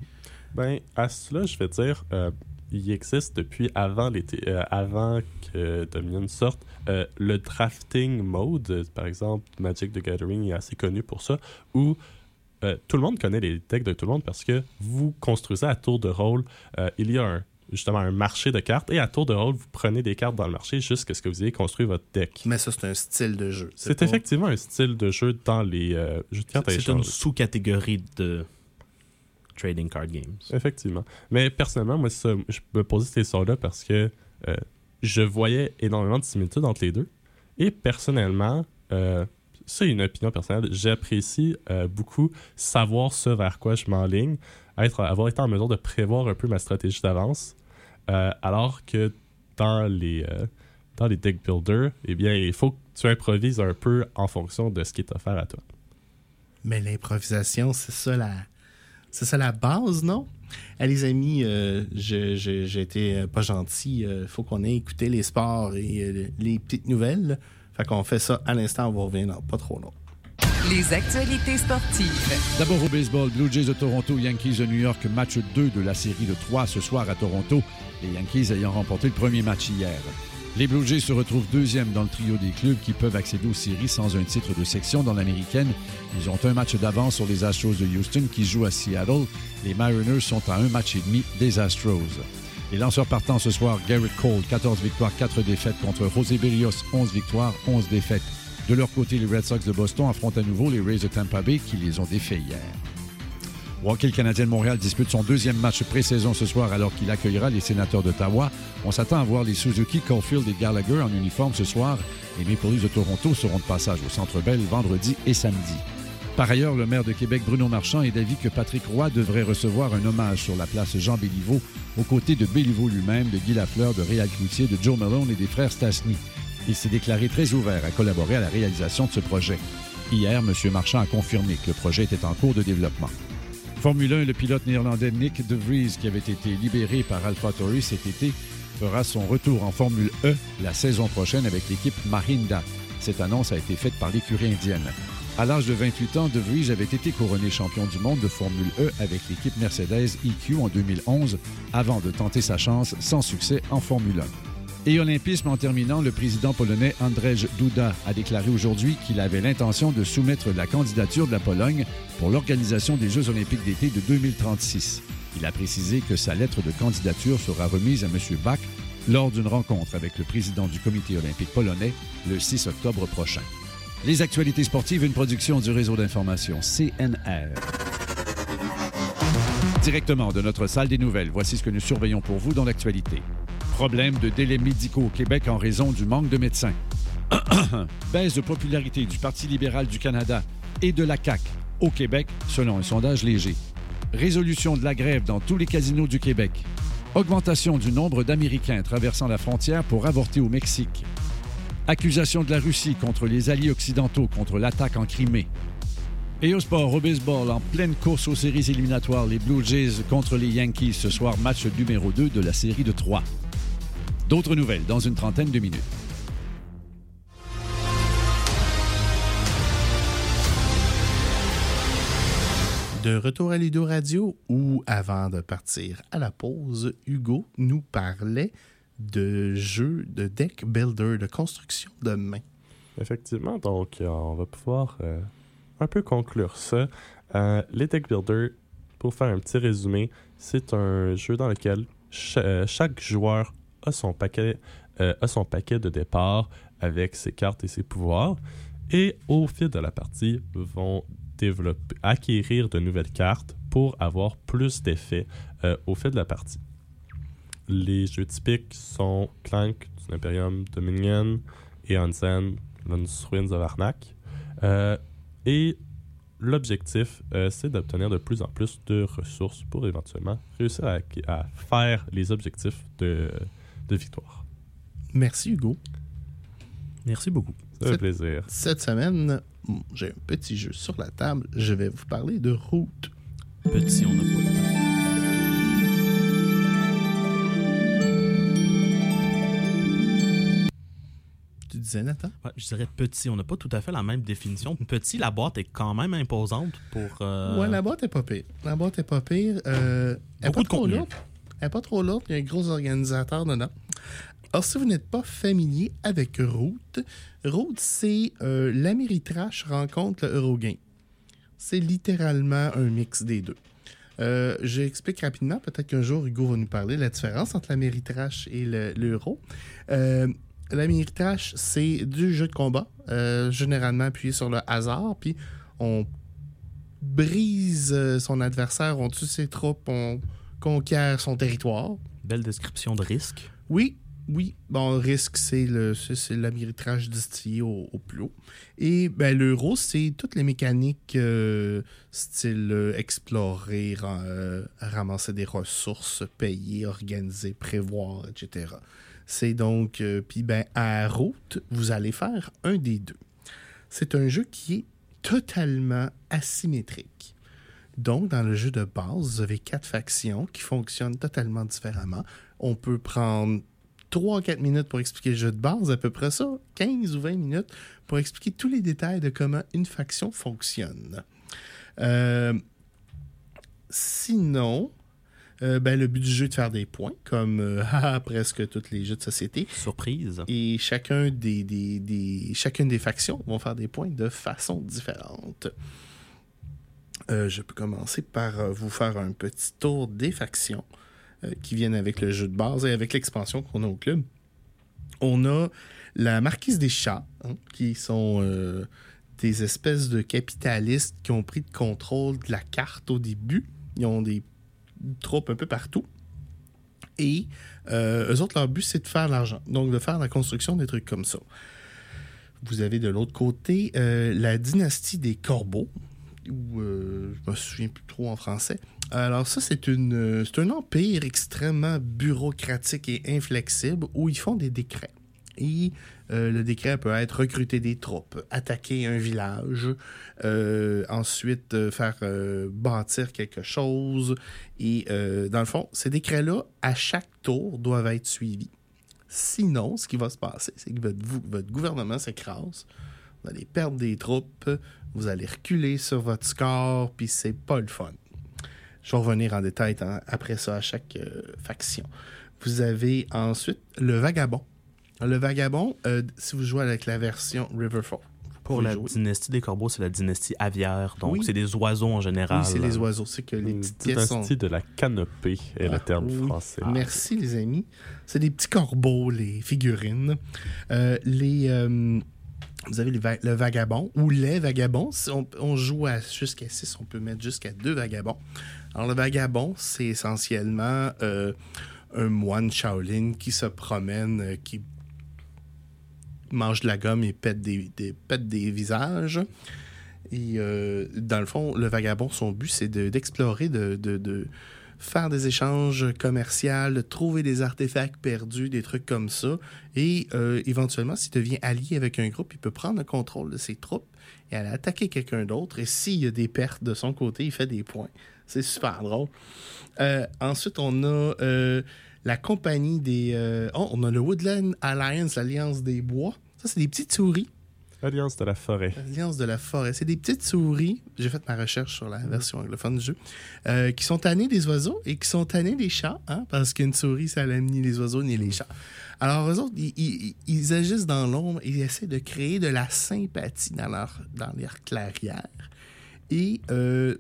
Ben, à cela, je vais dire, euh, il existe depuis avant, euh, avant que Dominion sorte euh, le drafting mode. Par exemple, Magic the Gathering est assez connu pour ça, où euh, tout le monde connaît les decks de tout le monde parce que vous construisez à tour de rôle. euh, il y a un, justement un marché de cartes et à tour de rôle, vous prenez des cartes dans le marché jusqu'à ce que vous ayez construit votre deck. Mais ça, c'est un style de jeu. C'est pas- effectivement un style de jeu dans les euh, jeux de cartes à c'est une sous-catégorie de trading card games. Effectivement. Mais personnellement, moi, ça, je me posais cette question-là parce que euh, je voyais énormément de similitudes entre les deux. Et personnellement, euh, c'est une opinion personnelle, j'apprécie euh, beaucoup savoir ce vers quoi je m'enligne, avoir été en mesure de prévoir un peu ma stratégie d'avance, euh, alors que dans les, euh, dans les deck builders, eh bien, il faut que tu improvises un peu en fonction de ce qui est offert à toi. Mais l'improvisation, c'est ça la, c'est ça la base, non? Ah, les amis, euh, j'ai été euh, pas gentil. Il faut qu'on ait écouté les sports et euh, les petites nouvelles. Là. Fait qu'on fait ça à l'instant, on va revenir dans pas trop long. Les actualités sportives. D'abord au baseball, Blue Jays de Toronto, Yankees de New York, match 2 de la série de 3 ce soir à Toronto, les Yankees ayant remporté le premier match hier. Les Blue Jays se retrouvent deuxième dans le trio des clubs qui peuvent accéder aux séries sans un titre de section dans l'américaine. Ils ont un match d'avance sur les Astros de Houston qui jouent à Seattle. Les Mariners sont à un match et demi des Astros. Les lanceurs partant ce soir, Garrett Cole, 14 victoires, 4 défaites contre José Berrios, 11 victoires, 11 défaites. De leur côté, les Red Sox de Boston affrontent à nouveau les Rays de Tampa Bay qui les ont défaits hier. Hockey, le Canadien de Montréal dispute son deuxième match pré-saison ce soir alors qu'il accueillera les sénateurs d'Ottawa. On s'attend à voir les Suzuki, Caulfield et Gallagher en uniforme ce soir. Les Maple Leafs de Toronto seront de passage au Centre Bell vendredi et samedi. Par ailleurs, le maire de Québec, Bruno Marchand, est d'avis que Patrick Roy devrait recevoir un hommage sur la place Jean Béliveau, aux côtés de Béliveau lui-même, de Guy Lafleur, de Réal Cloutier, de Joe Malone et des frères Stasny. Il s'est déclaré très ouvert à collaborer à la réalisation de ce projet. Hier, M. Marchand a confirmé que le projet était en cours de développement. Formule 1, le pilote néerlandais Nick De Vries, qui avait été libéré par AlphaTauri cet été, fera son retour en Formule E la saison prochaine avec l'équipe Mahinda. Cette annonce a été faite par l'écurie indienne. À l'âge de 28 ans, De Vries avait été couronné champion du monde de Formule E avec l'équipe Mercedes EQ en 2011 avant de tenter sa chance sans succès en Formule 1. Et olympisme en terminant, le président polonais Andrzej Duda a déclaré aujourd'hui qu'il avait l'intention de soumettre la candidature de la Pologne pour l'organisation des Jeux olympiques d'été de 2036. Il a précisé que sa lettre de candidature sera remise à M. Bach lors d'une rencontre avec le président du comité olympique polonais le 6 octobre prochain. Les actualités sportives, une production du réseau d'information CNR. Directement de notre salle des nouvelles, voici ce que nous surveillons pour vous dans l'actualité. Problème de délais médicaux au Québec en raison du manque de médecins. Baisse de popularité du Parti libéral du Canada et de la CAQ au Québec, selon un sondage léger. Résolution de la grève dans tous les casinos du Québec. Augmentation du nombre d'Américains traversant la frontière pour avorter au Mexique. Accusation de la Russie contre les alliés occidentaux contre l'attaque en Crimée. Et au sport, au baseball, en pleine course aux séries éliminatoires, les Blue Jays contre les Yankees ce soir, match numéro 2 de la série de 3. D'autres nouvelles dans une trentaine de minutes. De retour à Lido Radio, où avant de partir à la pause, Hugo nous parlait de jeux de deck builder, de construction de main. Effectivement, donc euh, on va pouvoir euh, un peu conclure ça. Euh, les deck builder, pour faire un petit résumé, c'est un jeu dans lequel cha- chaque joueur a son paquet, a son paquet de départ avec ses cartes et ses pouvoirs. Et au fil de la partie, vont développer, acquérir de nouvelles cartes pour avoir plus d'effets au fil de la partie. Les jeux typiques sont Clank, du Imperium Dominion et Hansen, Ruins of Arnak. Euh, et l'objectif, euh, c'est d'obtenir de plus en plus de ressources pour éventuellement réussir à, à faire les objectifs de, de victoire. Merci Hugo. Merci beaucoup. Ça fait C'est- plaisir. Cette semaine, j'ai un petit jeu sur la table. Je vais vous parler de route. Petit, on n'a pas disais, Nathan? Ouais, je dirais petit, on n'a pas tout à fait la même définition. Petit, la boîte est quand même imposante pour. euh, Ouais, la boîte est pas pire. La boîte est pas pire. Euh, elle est Beaucoup pas de trop contenu. lourde. Elle est pas trop lourde. Il y a un gros organisateur dedans. Alors, si vous n'êtes pas familier avec Route, Route, c'est euh, l'Améritrash rencontre le Eurogame. C'est littéralement un mix des deux. Euh, J'explique rapidement, peut-être qu'un jour Hugo va nous parler de la différence entre l'Améritrash et le- l'Euro. Euh, L'Améritrash, c'est du jeu de combat, euh, généralement appuyé sur le hasard, puis on brise euh, son adversaire, on tue ses troupes, on conquiert son territoire. Belle description de risque. Oui, oui. Bon, risque, c'est le c'est- l'améritrage distillé au, au plus haut. Et ben, l'euro, c'est toutes les mécaniques euh, style euh, explorer, euh, ramasser des ressources, payer, organiser, prévoir, etc. C'est donc, puis ben, à route, vous allez faire un des deux. C'est un jeu qui est totalement asymétrique. Donc, dans le jeu de base, vous avez quatre factions qui fonctionnent totalement différemment. On peut prendre 3-4 minutes pour expliquer le jeu de base, à peu près ça, 15 ou 20 minutes pour expliquer tous les détails de comment une faction fonctionne. Euh, sinon, euh, ben, le but du jeu est de faire des points, comme euh, à presque tous les jeux de société. Surprise. Et chacun des, des- des- chacune des factions vont faire des points de façon différente. Euh, je peux commencer par vous faire un petit tour des factions euh, qui viennent avec le jeu de base et avec l'expansion qu'on a au club. On a la marquise des chats, hein, qui sont euh, des espèces de capitalistes qui ont pris le contrôle de la carte au début. Ils ont des troupes un peu partout. Et euh, eux autres, leur but, c'est de faire l'argent. Donc, de faire la construction des trucs comme ça. Vous avez de l'autre côté la dynastie des corbeaux, ou euh, je me souviens plus trop en français. Alors ça, c'est une, euh, c'est un empire extrêmement bureaucratique et inflexible où ils font des décrets. Et euh, le décret peut être recruter des troupes, attaquer un village, euh, ensuite faire bâtir quelque chose. Et dans le fond, ces décrets-là, à chaque tour, doivent être suivis. Sinon, ce qui va se passer, c'est que votre, votre gouvernement s'écrase, vous allez perdre des troupes, vous allez reculer sur votre score, puis c'est pas le fun. Je vais revenir en détail après ça à chaque euh, faction. Vous avez ensuite le vagabond. Le vagabond, euh, si vous jouez avec la version Riverfall, Pour la jouer. dynastie des corbeaux, c'est la dynastie aviaire. Donc, Oui. c'est des oiseaux en général. Oui, c'est les oiseaux. C'est que les Une petites pièces sont... dynastie de la canopée est Ah, le terme oui. français. Merci, les amis. C'est des petits corbeaux, les figurines. Euh, les, euh, vous avez va- le vagabond ou les vagabonds. Si on, on joue à jusqu'à 6, on peut mettre jusqu'à deux vagabonds. Alors, le vagabond, c'est essentiellement euh, un moine Shaolin qui se promène, euh, qui mange de la gomme et pète des, pète des visages. Et euh, dans le fond, le vagabond, son but, c'est de- d'explorer, de, faire des échanges commerciaux, de trouver des artefacts perdus, des trucs comme ça. Et éventuellement, s'il devient allié avec un groupe, il peut prendre le contrôle de ses troupes et aller attaquer quelqu'un d'autre. Et s'il y a des pertes de son côté, il fait des points. C'est super drôle. Euh, ensuite, on a euh, la compagnie des... euh, oh, on a le Woodland Alliance, l'Alliance des bois. Ça, c'est des petites souris. Alliance de la forêt. Alliance de la forêt. C'est des petites souris. J'ai fait ma recherche sur la version anglophone du jeu. euh, qui sont tannées des oiseaux et qui sont tannées des chats. hein, parce qu'une souris, ça n'aime ni les oiseaux ni les chats. Alors, eux autres, ils, ils- ils agissent dans l'ombre et ils essaient de créer de la sympathie dans leur, dans leur clairière. Et euh,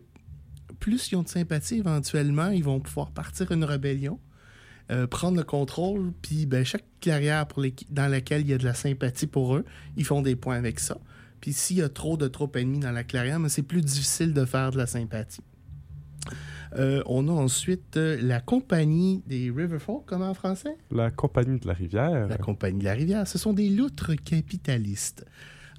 plus ils ont de sympathie, éventuellement, ils vont pouvoir partir une rébellion, euh, prendre le contrôle, puis ben, chaque pour les- dans laquelle il y a de la sympathie pour eux, ils font des points avec ça. Puis s'il y a trop de troupes ennemies dans la clairière, mais c'est plus difficile de faire de la sympathie. Euh, on a ensuite euh, la compagnie des Riverfall, comment en français? La compagnie de la rivière. La compagnie de la rivière. Ce sont des loutres capitalistes.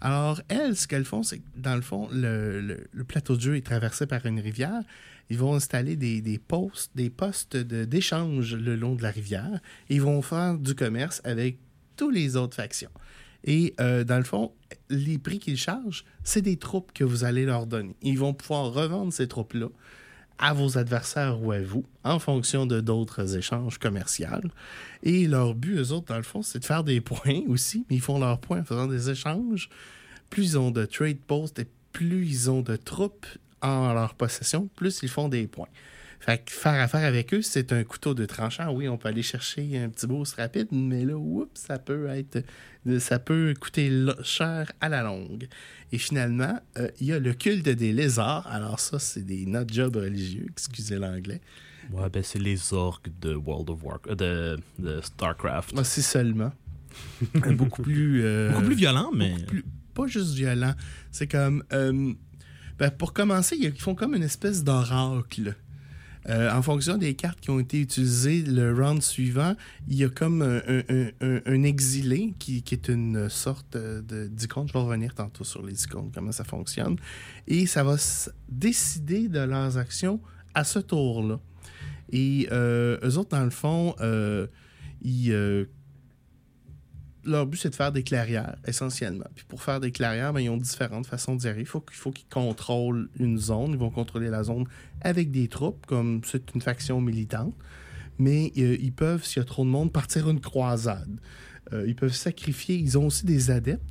Alors, elles, ce qu'elles font, c'est que, dans le fond, le, plateau de jeu est traversé par une rivière. Ils vont installer des, des postes, des postes d'échange le long de la rivière. Ils vont faire du commerce avec toutes les autres factions. Et euh, dans le fond, les prix qu'ils chargent, c'est des troupes que vous allez leur donner. Ils vont pouvoir revendre ces troupes-là à vos adversaires ou à vous, en fonction de d'autres échanges commerciaux. Et leur but, eux autres, dans le fond, c'est de faire des points aussi, mais ils font leurs points en faisant des échanges. Plus ils ont de trade posts et plus ils ont de troupes en leur possession, plus ils font des points. Fait que faire affaire avec eux, c'est un couteau de tranchant. Oui, on peut aller chercher un petit boost rapide, mais là, oups, ça peut être, ça peut coûter cher à la longue. Et finalement, euh, il y a le culte des lézards. Alors ça, c'est des not jobs religieux, excusez l'anglais. Ouais, ben c'est les orques de World of Warcraft, de, de StarCraft. Moi, c'est seulement. beaucoup plus... euh, Beaucoup plus violent, mais. plus- pas juste violent. C'est comme. euh, ben, pour commencer, ils font comme une espèce d'oracle. Euh, en fonction des cartes qui ont été utilisées le round suivant, il y a comme un, exilé qui, est une sorte euh, d'icône. Je vais revenir tantôt sur les icônes, comment ça fonctionne. Et ça va décider de leurs actions à ce tour-là. Et euh, eux autres, dans le fond, euh, ils, leur but, c'est de faire des clairières, essentiellement. Puis pour faire des clairières, ben, ils ont différentes façons d'y arriver. Il faut, qu'il faut qu'ils contrôlent une zone. Ils vont contrôler la zone avec des troupes, comme c'est une faction militante. mais euh, ils peuvent, s'il y a trop de monde, partir une croisade. Euh, ils peuvent sacrifier, ils ont aussi des adeptes,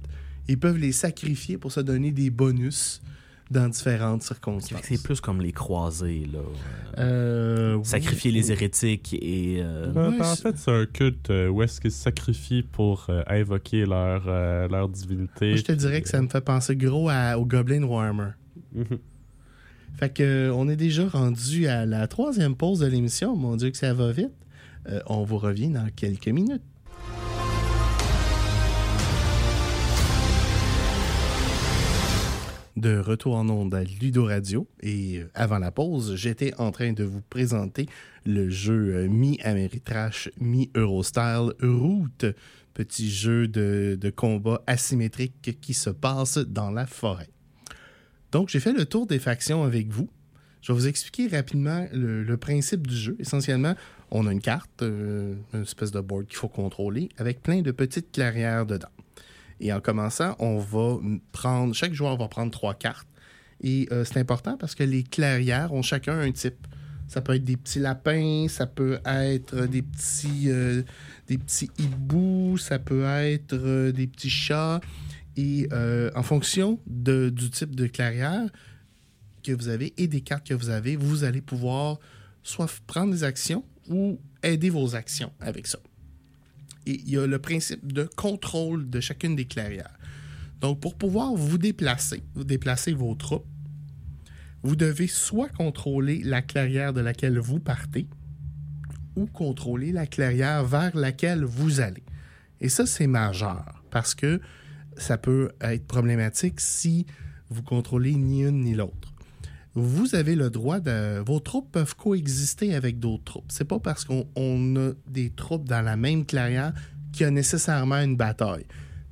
ils peuvent les sacrifier pour se donner des bonus dans différentes circonstances. C'est plus comme les croisés, là. Euh, oui. Sacrifier les hérétiques et. euh, Ouais, ben, en fait, c'est un culte euh, où est-ce qu'ils se sacrifient pour euh, invoquer leur, euh, leur divinité. Moi, je te dirais que ça me fait penser gros à- au Goblin Warhammer. Mhm. Fait que on est déjà rendu à la troisième pause de l'émission. Mon Dieu que ça va vite. Euh, on vous revient dans quelques minutes. De retour en onde à Ludo Radio. Et euh, avant la pause, j'étais en train de vous présenter le jeu euh, mi-Ameritrash, mi-Eurostyle Route. Petit jeu de, de combat asymétrique qui se passe dans la forêt. Donc, j'ai fait le tour des factions avec vous. Je vais vous expliquer rapidement le, le principe du jeu. Essentiellement, on a une carte, euh, une espèce de board qu'il faut contrôler, avec plein de petites clairières dedans. Et en commençant, on va prendre, chaque joueur va prendre trois cartes. Et euh, c'est important parce que les clairières ont chacun un type. Ça peut être des petits lapins, ça peut être des petits, euh, des petits hiboux, ça peut être euh, des petits chats. Et euh, en fonction du type de clairière que vous avez et des cartes que vous avez, vous allez pouvoir soit prendre des actions ou aider vos actions avec ça. Et il y a le principe de contrôle de chacune des clairières. Donc, pour pouvoir vous déplacer, vous déplacer vos troupes, vous devez soit contrôler la clairière de laquelle vous partez ou contrôler la clairière vers laquelle vous allez. Et ça, c'est majeur parce que ça peut être problématique si vous contrôlez ni une ni l'autre. Vous avez le droit de. Vos troupes peuvent coexister avec d'autres troupes. C'est pas parce qu'on on a des troupes dans la même clairière qu'il y a nécessairement une bataille.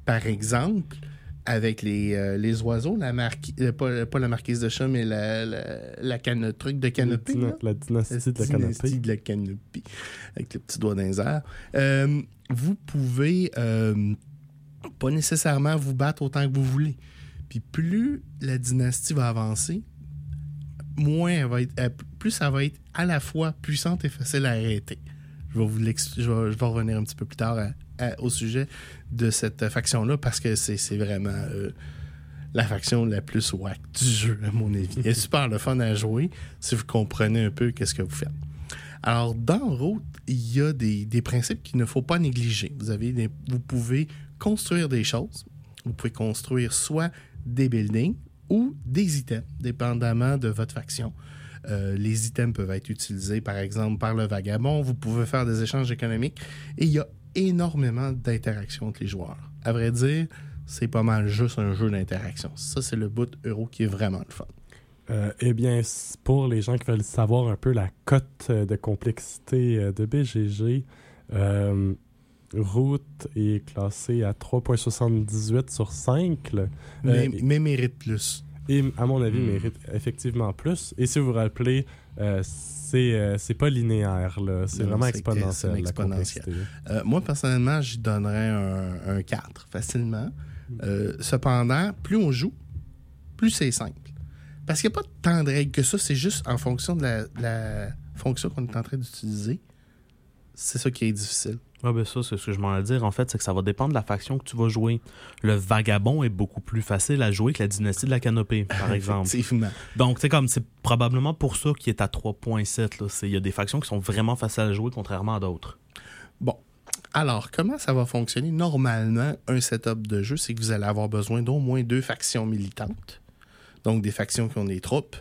Par exemple, avec les, euh, les oiseaux, la marquise, pas, pas la marquise de chat, mais la, la, la truc de canopée. Dina-. La dynastie de la dynastie canopée. de la canopée, avec le petit doigt airs. Euh, vous pouvez euh, pas nécessairement vous battre autant que vous voulez. Puis plus la dynastie va avancer, moins elle va être, euh, plus ça va être à la fois puissante et facile à arrêter. Je vais, vous je vais, je vais revenir un petit peu plus tard au sujet de cette faction-là parce que c'est vraiment euh, la faction la plus whack du jeu, à mon avis. Elle est super le fun à jouer si vous comprenez un peu qu'est-ce que vous faites. Alors, dans Route, il y a des, des principes qu'il ne faut pas négliger. Vous, avez vous pouvez construire des choses. Vous pouvez construire soit des buildings ou des items, dépendamment de votre faction. Euh, les items peuvent être utilisés, par exemple, par le vagabond. Vous pouvez faire des échanges économiques. Et il y a énormément d'interactions entre les joueurs. À vrai dire, c'est pas mal juste un jeu d'interaction. Ça, c'est le bout euro qui est vraiment le fun. Euh, eh bien, pour les gens qui veulent savoir un peu la cote euh, de complexité de BGG, Route est classé à 3.78 sur 5. là. Mais, Euh, mais mérite plus. Et à mon avis, Hmm. mérite effectivement plus. Et si vous vous rappelez, euh, c'est euh, c'est pas linéaire, là. C'est vraiment exponentiel, la. Euh, moi, personnellement, j'y donnerais un, un 4 facilement. Euh, cependant, plus on joue, plus c'est simple. Parce qu'il n'y a pas tant de règles que ça, c'est juste en fonction de la, de la fonction qu'on est en train d'utiliser. C'est ça qui est difficile. Ah ben ça, c'est ce que je m'en allais dire. En fait, c'est que ça va dépendre de la faction que tu vas jouer. Le vagabond est beaucoup plus facile à jouer que la dynastie de la canopée, par exemple. Effectivement. Donc, c'est comme, c'est probablement pour ça qu'il est à 3.7. là. C'est- Il y a des factions qui sont vraiment faciles à jouer, contrairement à d'autres. Bon. Alors, comment ça va fonctionner? Normalement, un setup de jeu, c'est que vous allez avoir besoin d'au moins deux factions militantes. Donc, des factions qui ont des troupes.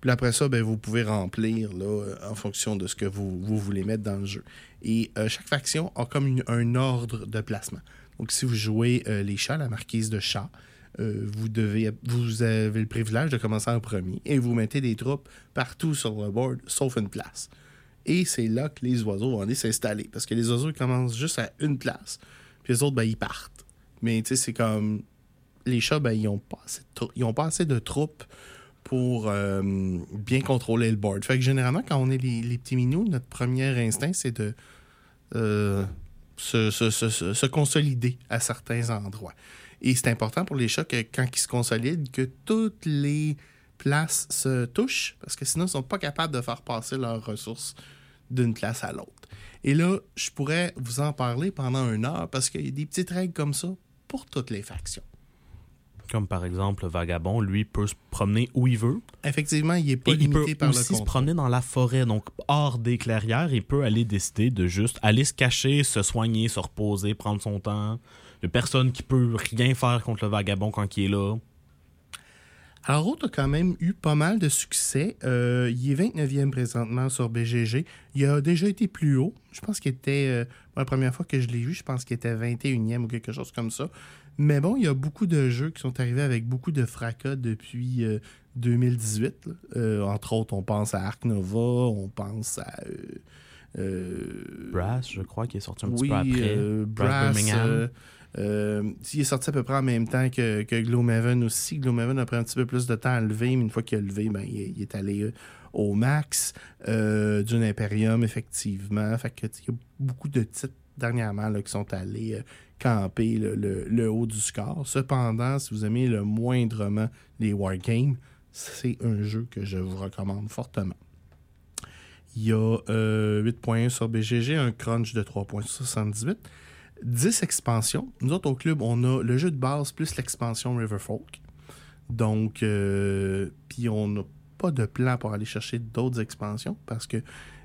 Puis après ça, ben, vous pouvez remplir là, euh, en fonction de ce que vous, vous voulez mettre dans le jeu. Et euh, chaque faction a comme un ordre de placement. Donc, si vous jouez euh, les chats, la marquise de chat, euh, vous, devez, vous avez le privilège de commencer en premier et vous mettez des troupes partout sur le board, sauf une place. Et c'est là que les oiseaux vont aller s'installer. Parce que les oiseaux commencent juste à une place. Puis les autres, ben, ils partent. Mais tu sais, c'est comme. Les chats, ben, ils n'ont pas, pas assez de troupes pour euh, bien contrôler le board. Fait que généralement, quand on est les, petits minous, notre premier instinct, c'est de euh, se, se- se- se- se consolider à certains endroits. Et c'est important pour les chats que quand ils se consolident, que toutes les places se touchent, parce que sinon, ils ne sont pas capables de faire passer leurs ressources d'une place à l'autre. Et là, je pourrais vous en parler pendant une heure parce qu'il y a des petites règles comme ça pour toutes les factions. Comme par exemple, le vagabond, lui, peut se promener où il veut. Effectivement, il n'est pas Et il peut limité par le aussi se promener dans la forêt, donc hors des clairières. Il peut aller décider de juste aller se cacher, se soigner, se reposer, prendre son temps. Il n'y a personne qui peut rien faire contre le vagabond quand il est là. Alors, Roth a quand même eu pas mal de succès. Euh, il est 29e présentement sur BGG. Il a déjà été plus haut. Je pense qu'il était, euh, la première fois que je l'ai vu, je pense qu'il était 21e ou quelque chose comme ça. Mais bon, il y a beaucoup de jeux qui sont arrivés avec beaucoup de fracas depuis euh, 2018. là. Euh, entre autres, on pense à Ark Nova, on pense à. euh, euh, Brass, je crois, qui est sorti un petit peu après. euh, Brass. Birmingham. euh, euh, il est sorti à peu près en même temps que, que Gloomhaven aussi. Gloomhaven a pris un petit peu plus de temps à lever, mais une fois qu'il a levé, ben, il, est- il est allé euh, au max. Euh, Dune Imperium, effectivement. Fait que, il y a beaucoup de titres dernièrement là, qui sont allés euh, camper le, le- le haut du score. Cependant, si vous aimez le moindrement les wargames, c'est un jeu que je vous recommande fortement. Il y a euh, 8.1 sur BGG, un crunch de 3.78. 10 expansions. Nous autres, au club, on a le jeu de base plus l'expansion Riverfolk. Donc, euh, puis on n'a pas de plan pour aller chercher d'autres expansions parce que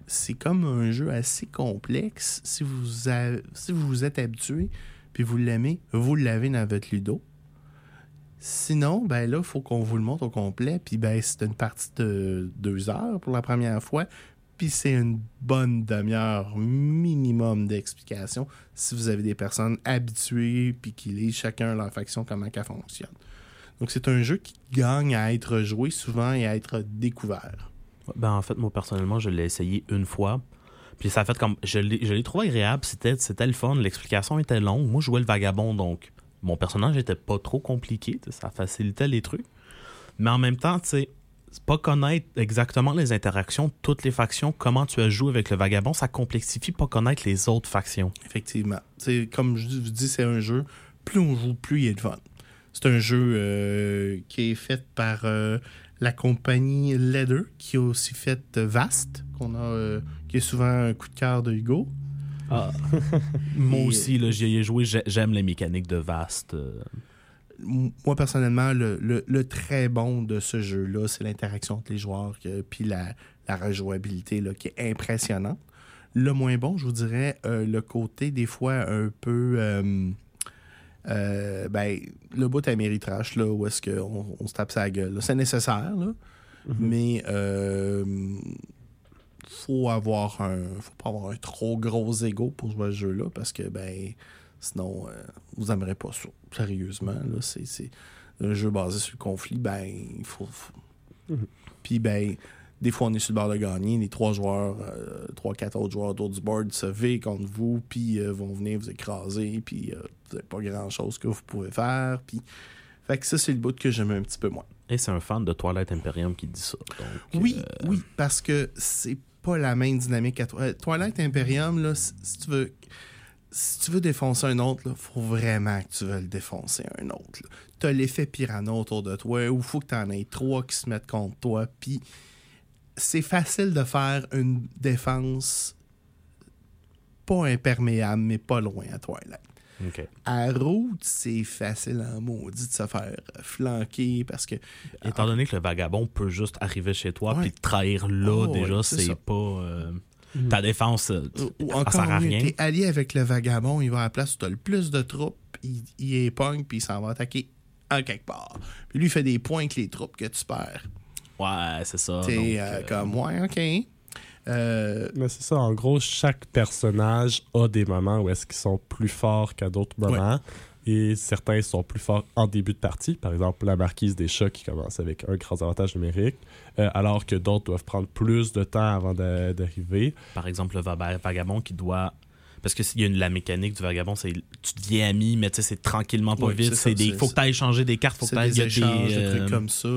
c'est comme un jeu assez complexe. Si vous, avez- si vous vous êtes habitué puis vous l'aimez, vous l'avez dans votre ludo. Sinon, ben là, il faut qu'on vous le montre au complet. Puis ben, c'est une partie de deux heures pour la première fois. Puis c'est une bonne demi-heure minimum d'explication si vous avez des personnes habituées puis qui lisent chacun leur faction comment ça fonctionne. Donc c'est un jeu qui gagne à être joué souvent et à être découvert. Ben, en fait, moi, personnellement, je l'ai essayé une fois. Puis ça a fait comme. Je l'ai trouvé agréable. C'était le fun. L'explication était longue. Moi, je jouais le vagabond, donc mon personnage était pas trop compliqué. Ça facilitait les trucs. Mais en même temps, tu sais, pas connaître exactement les interactions toutes les factions, comment tu as joué avec le vagabond, ça complexifie pas connaître les autres factions. Effectivement. C'est comme je vous dis, c'est un jeu. Plus on joue, plus il est de fun. C'est un jeu euh, qui est fait par euh, la compagnie Leather, qui a aussi fait euh, Vast, qu'on a, qui est souvent un coup de cœur de Hugo. Moi Et- aussi, là, j'y ai joué, j'ai- j'aime les mécaniques de Vast. euh. Moi, personnellement, le, le- le très bon de ce jeu-là, c'est l'interaction entre les joueurs, que- puis la, la rejouabilité là, qui est impressionnante. Le moins bon, je vous dirais, euh, le côté des fois un peu. euh, euh, ben, le bout à méritrache, là, où est-ce qu'on on se tape sa gueule. là. C'est nécessaire, là, mais euh, faut avoir un. faut pas avoir un trop gros ego pour jouer à ce jeu-là, parce que, ben, sinon, euh, vous n'aimerez pas ça. Sérieusement, là, c'est, un jeu basé sur le conflit, ben, il faut. faut- Puis, ben, des fois, on est sur le bord de gagner. Les trois joueurs, euh, trois, quatre autres joueurs autour du board se V contre vous, puis euh, vont venir vous écraser, puis euh, vous n'avez pas grand-chose que vous pouvez faire. Puis, fait que ça, c'est le bout que j'aime un petit peu moins. Et c'est un fan de Twilight Imperium qui dit ça. donc, Oui, oui, parce que c'est pas la même dynamique à toi. Twilight Imperium, là, si si tu veux. Si tu veux défoncer un autre, il faut vraiment que tu veux le défoncer un autre. Tu as l'effet piranha autour de toi, ou faut que tu en aies trois qui se mettent contre toi. Puis c'est facile de faire une défense pas imperméable, mais pas loin à Twilight. À Route, c'est facile en maudit de se faire flanquer parce que Étant donné que le vagabond peut juste arriver chez toi puis te trahir là, Oh, déjà, c'est c'est ça. pas. euh, Ta défense, euh, Ou ça encore sert à rien. t'es allié avec le vagabond, il va à la place où t'as le plus de troupes, il, il puis il s'en va attaquer en quelque part. Puis lui, il fait des points avec les troupes que tu perds. Ouais, c'est ça. T'es euh, euh, comme, ouais, ok. Euh, Mais c'est ça, en gros, chaque personnage a des moments où est-ce qu'ils sont plus forts qu'à d'autres moments. Et certains sont plus forts en début de partie. Par exemple, la marquise des chats qui commence avec un grand avantage numérique, euh, alors que d'autres doivent prendre plus de temps avant d'arriver. Par exemple, le va- vagabond qui doit. Parce que s'il y a une- la mécanique du vagabond, c'est tu deviens ami, mais tu sais, c'est tranquillement pas Oui, vite. c'est des, faut que tu ailles changer des cartes, faut que tu ailles. des échanges, des, euh, trucs comme ça.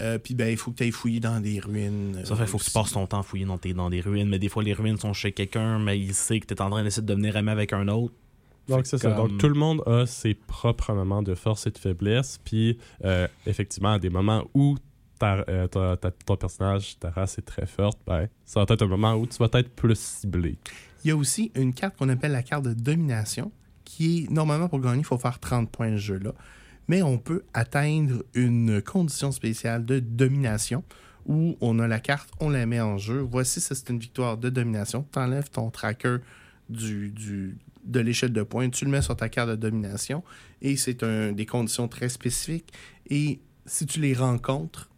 Euh, puis ben, il faut que tu ailles fouiller dans des ruines. Ça fait faut que tu passes ton temps à fouiller dans, tes- dans des ruines, mais des fois les ruines sont chez quelqu'un, mais il sait que tu es en train d'essayer de devenir ami avec un autre. Donc, c'est ça. Donc, tout le monde a ses propres moments de force et de faiblesse. Puis, euh, effectivement, à des moments où ta, euh, ta- ta- ton personnage, ta race est très forte, ben, ça va être un moment où tu vas être plus ciblé. Il y a aussi une carte qu'on appelle la carte de domination, qui est normalement pour gagner, il faut faire 30 points ce jeu-là. Mais on peut atteindre une condition spéciale de domination où on a la carte, on la met en jeu. Voici, ça c'est une victoire de domination. Tu enlèves ton tracker du, de l'échelle de points, tu le mets sur ta carte de domination et c'est un- des conditions très spécifiques. Et si tu les rencontres,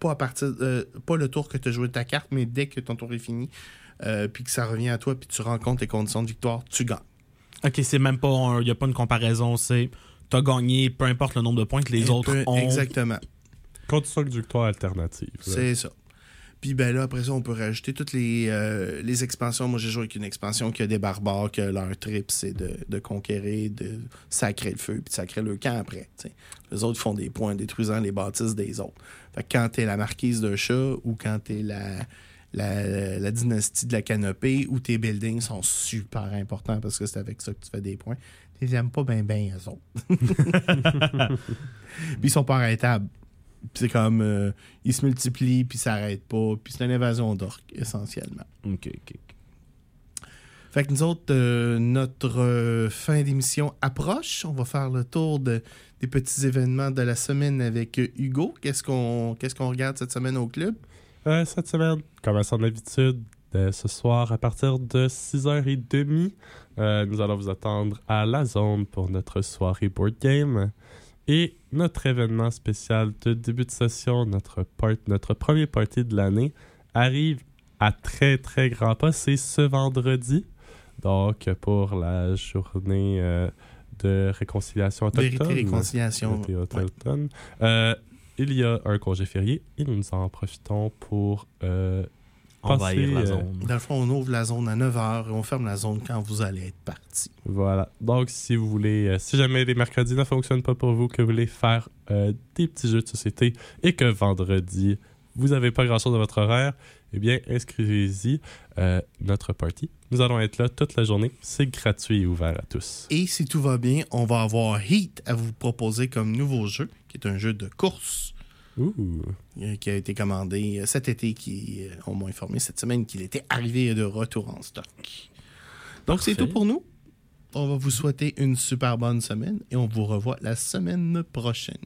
pas, à partir, euh, pas le tour que tu as joué ta carte, mais dès que ton tour est fini, euh, puis que ça revient à toi, puis tu rencontres les conditions de victoire, tu gagnes. Ok, c'est même pas. Il n'y a pas une comparaison. C'est. T'as gagné, peu importe le nombre de points que les Un autres peu- ont. Exactement. Condition de victoire alternative. C'est ça. Puis ben là, après ça, on peut rajouter toutes les, euh, les expansions. Moi, j'ai joué avec une expansion qui a des barbares, que leur trip, c'est de, de conquérir, de sacrer le feu, puis de sacrer le camp après. Les autres font des points en détruisant les bâtisses des autres. Fait que quand t'es la marquise de chat ou quand t'es la, la, la dynastie de la canopée où tes buildings sont super importants parce que c'est avec ça que tu fais des points, tu les aimes pas bien, bien, eux autres. Puis ils sont pas arrêtables. Puis c'est comme, euh, ils se multiplient, puis ça arrête pas. Puis c'est une invasion d'orques, essentiellement. Ok, ok. Fait que nous autres, euh, notre euh, fin d'émission approche. On va faire le tour de, des petits événements de la semaine avec Hugo. Qu'est-ce qu'on qu'est-ce qu'on regarde cette semaine au club? Euh, cette semaine, comme à son habitude, euh, ce soir à partir de 6h30, euh, nous allons vous attendre à la zone pour notre soirée board game. Et notre événement spécial de début de session, notre, part- notre premier party de l'année, arrive à très très grand pas. C'est ce vendredi. Donc, pour la journée euh, de réconciliation autochtone. Vérité réconciliation. Vérité autochtone. Euh, il y a un congé férié et nous en profitons pour euh, Envahir la Passer, euh, zone. Dans le fond, on ouvre la zone à 9h et on ferme la zone quand vous allez être parti. Voilà. Donc, si vous voulez, euh, si jamais les mercredis ne fonctionnent pas pour vous, que vous voulez faire euh, des petits jeux de société et que vendredi, vous n'avez pas grand-chose dans votre horaire, eh bien, inscrivez-y. euh, notre party. Nous allons être là toute la journée. C'est gratuit et ouvert à tous. Et si tout va bien, on va avoir Heat à vous proposer comme nouveau jeu, qui est un jeu de course euh, qui a été commandé euh, cet été, qui euh, on m'a informé cette semaine qu'il était arrivé de retour en stock. Donc c'est tout pour nous. On va vous souhaiter une super bonne semaine et on vous revoit la semaine prochaine.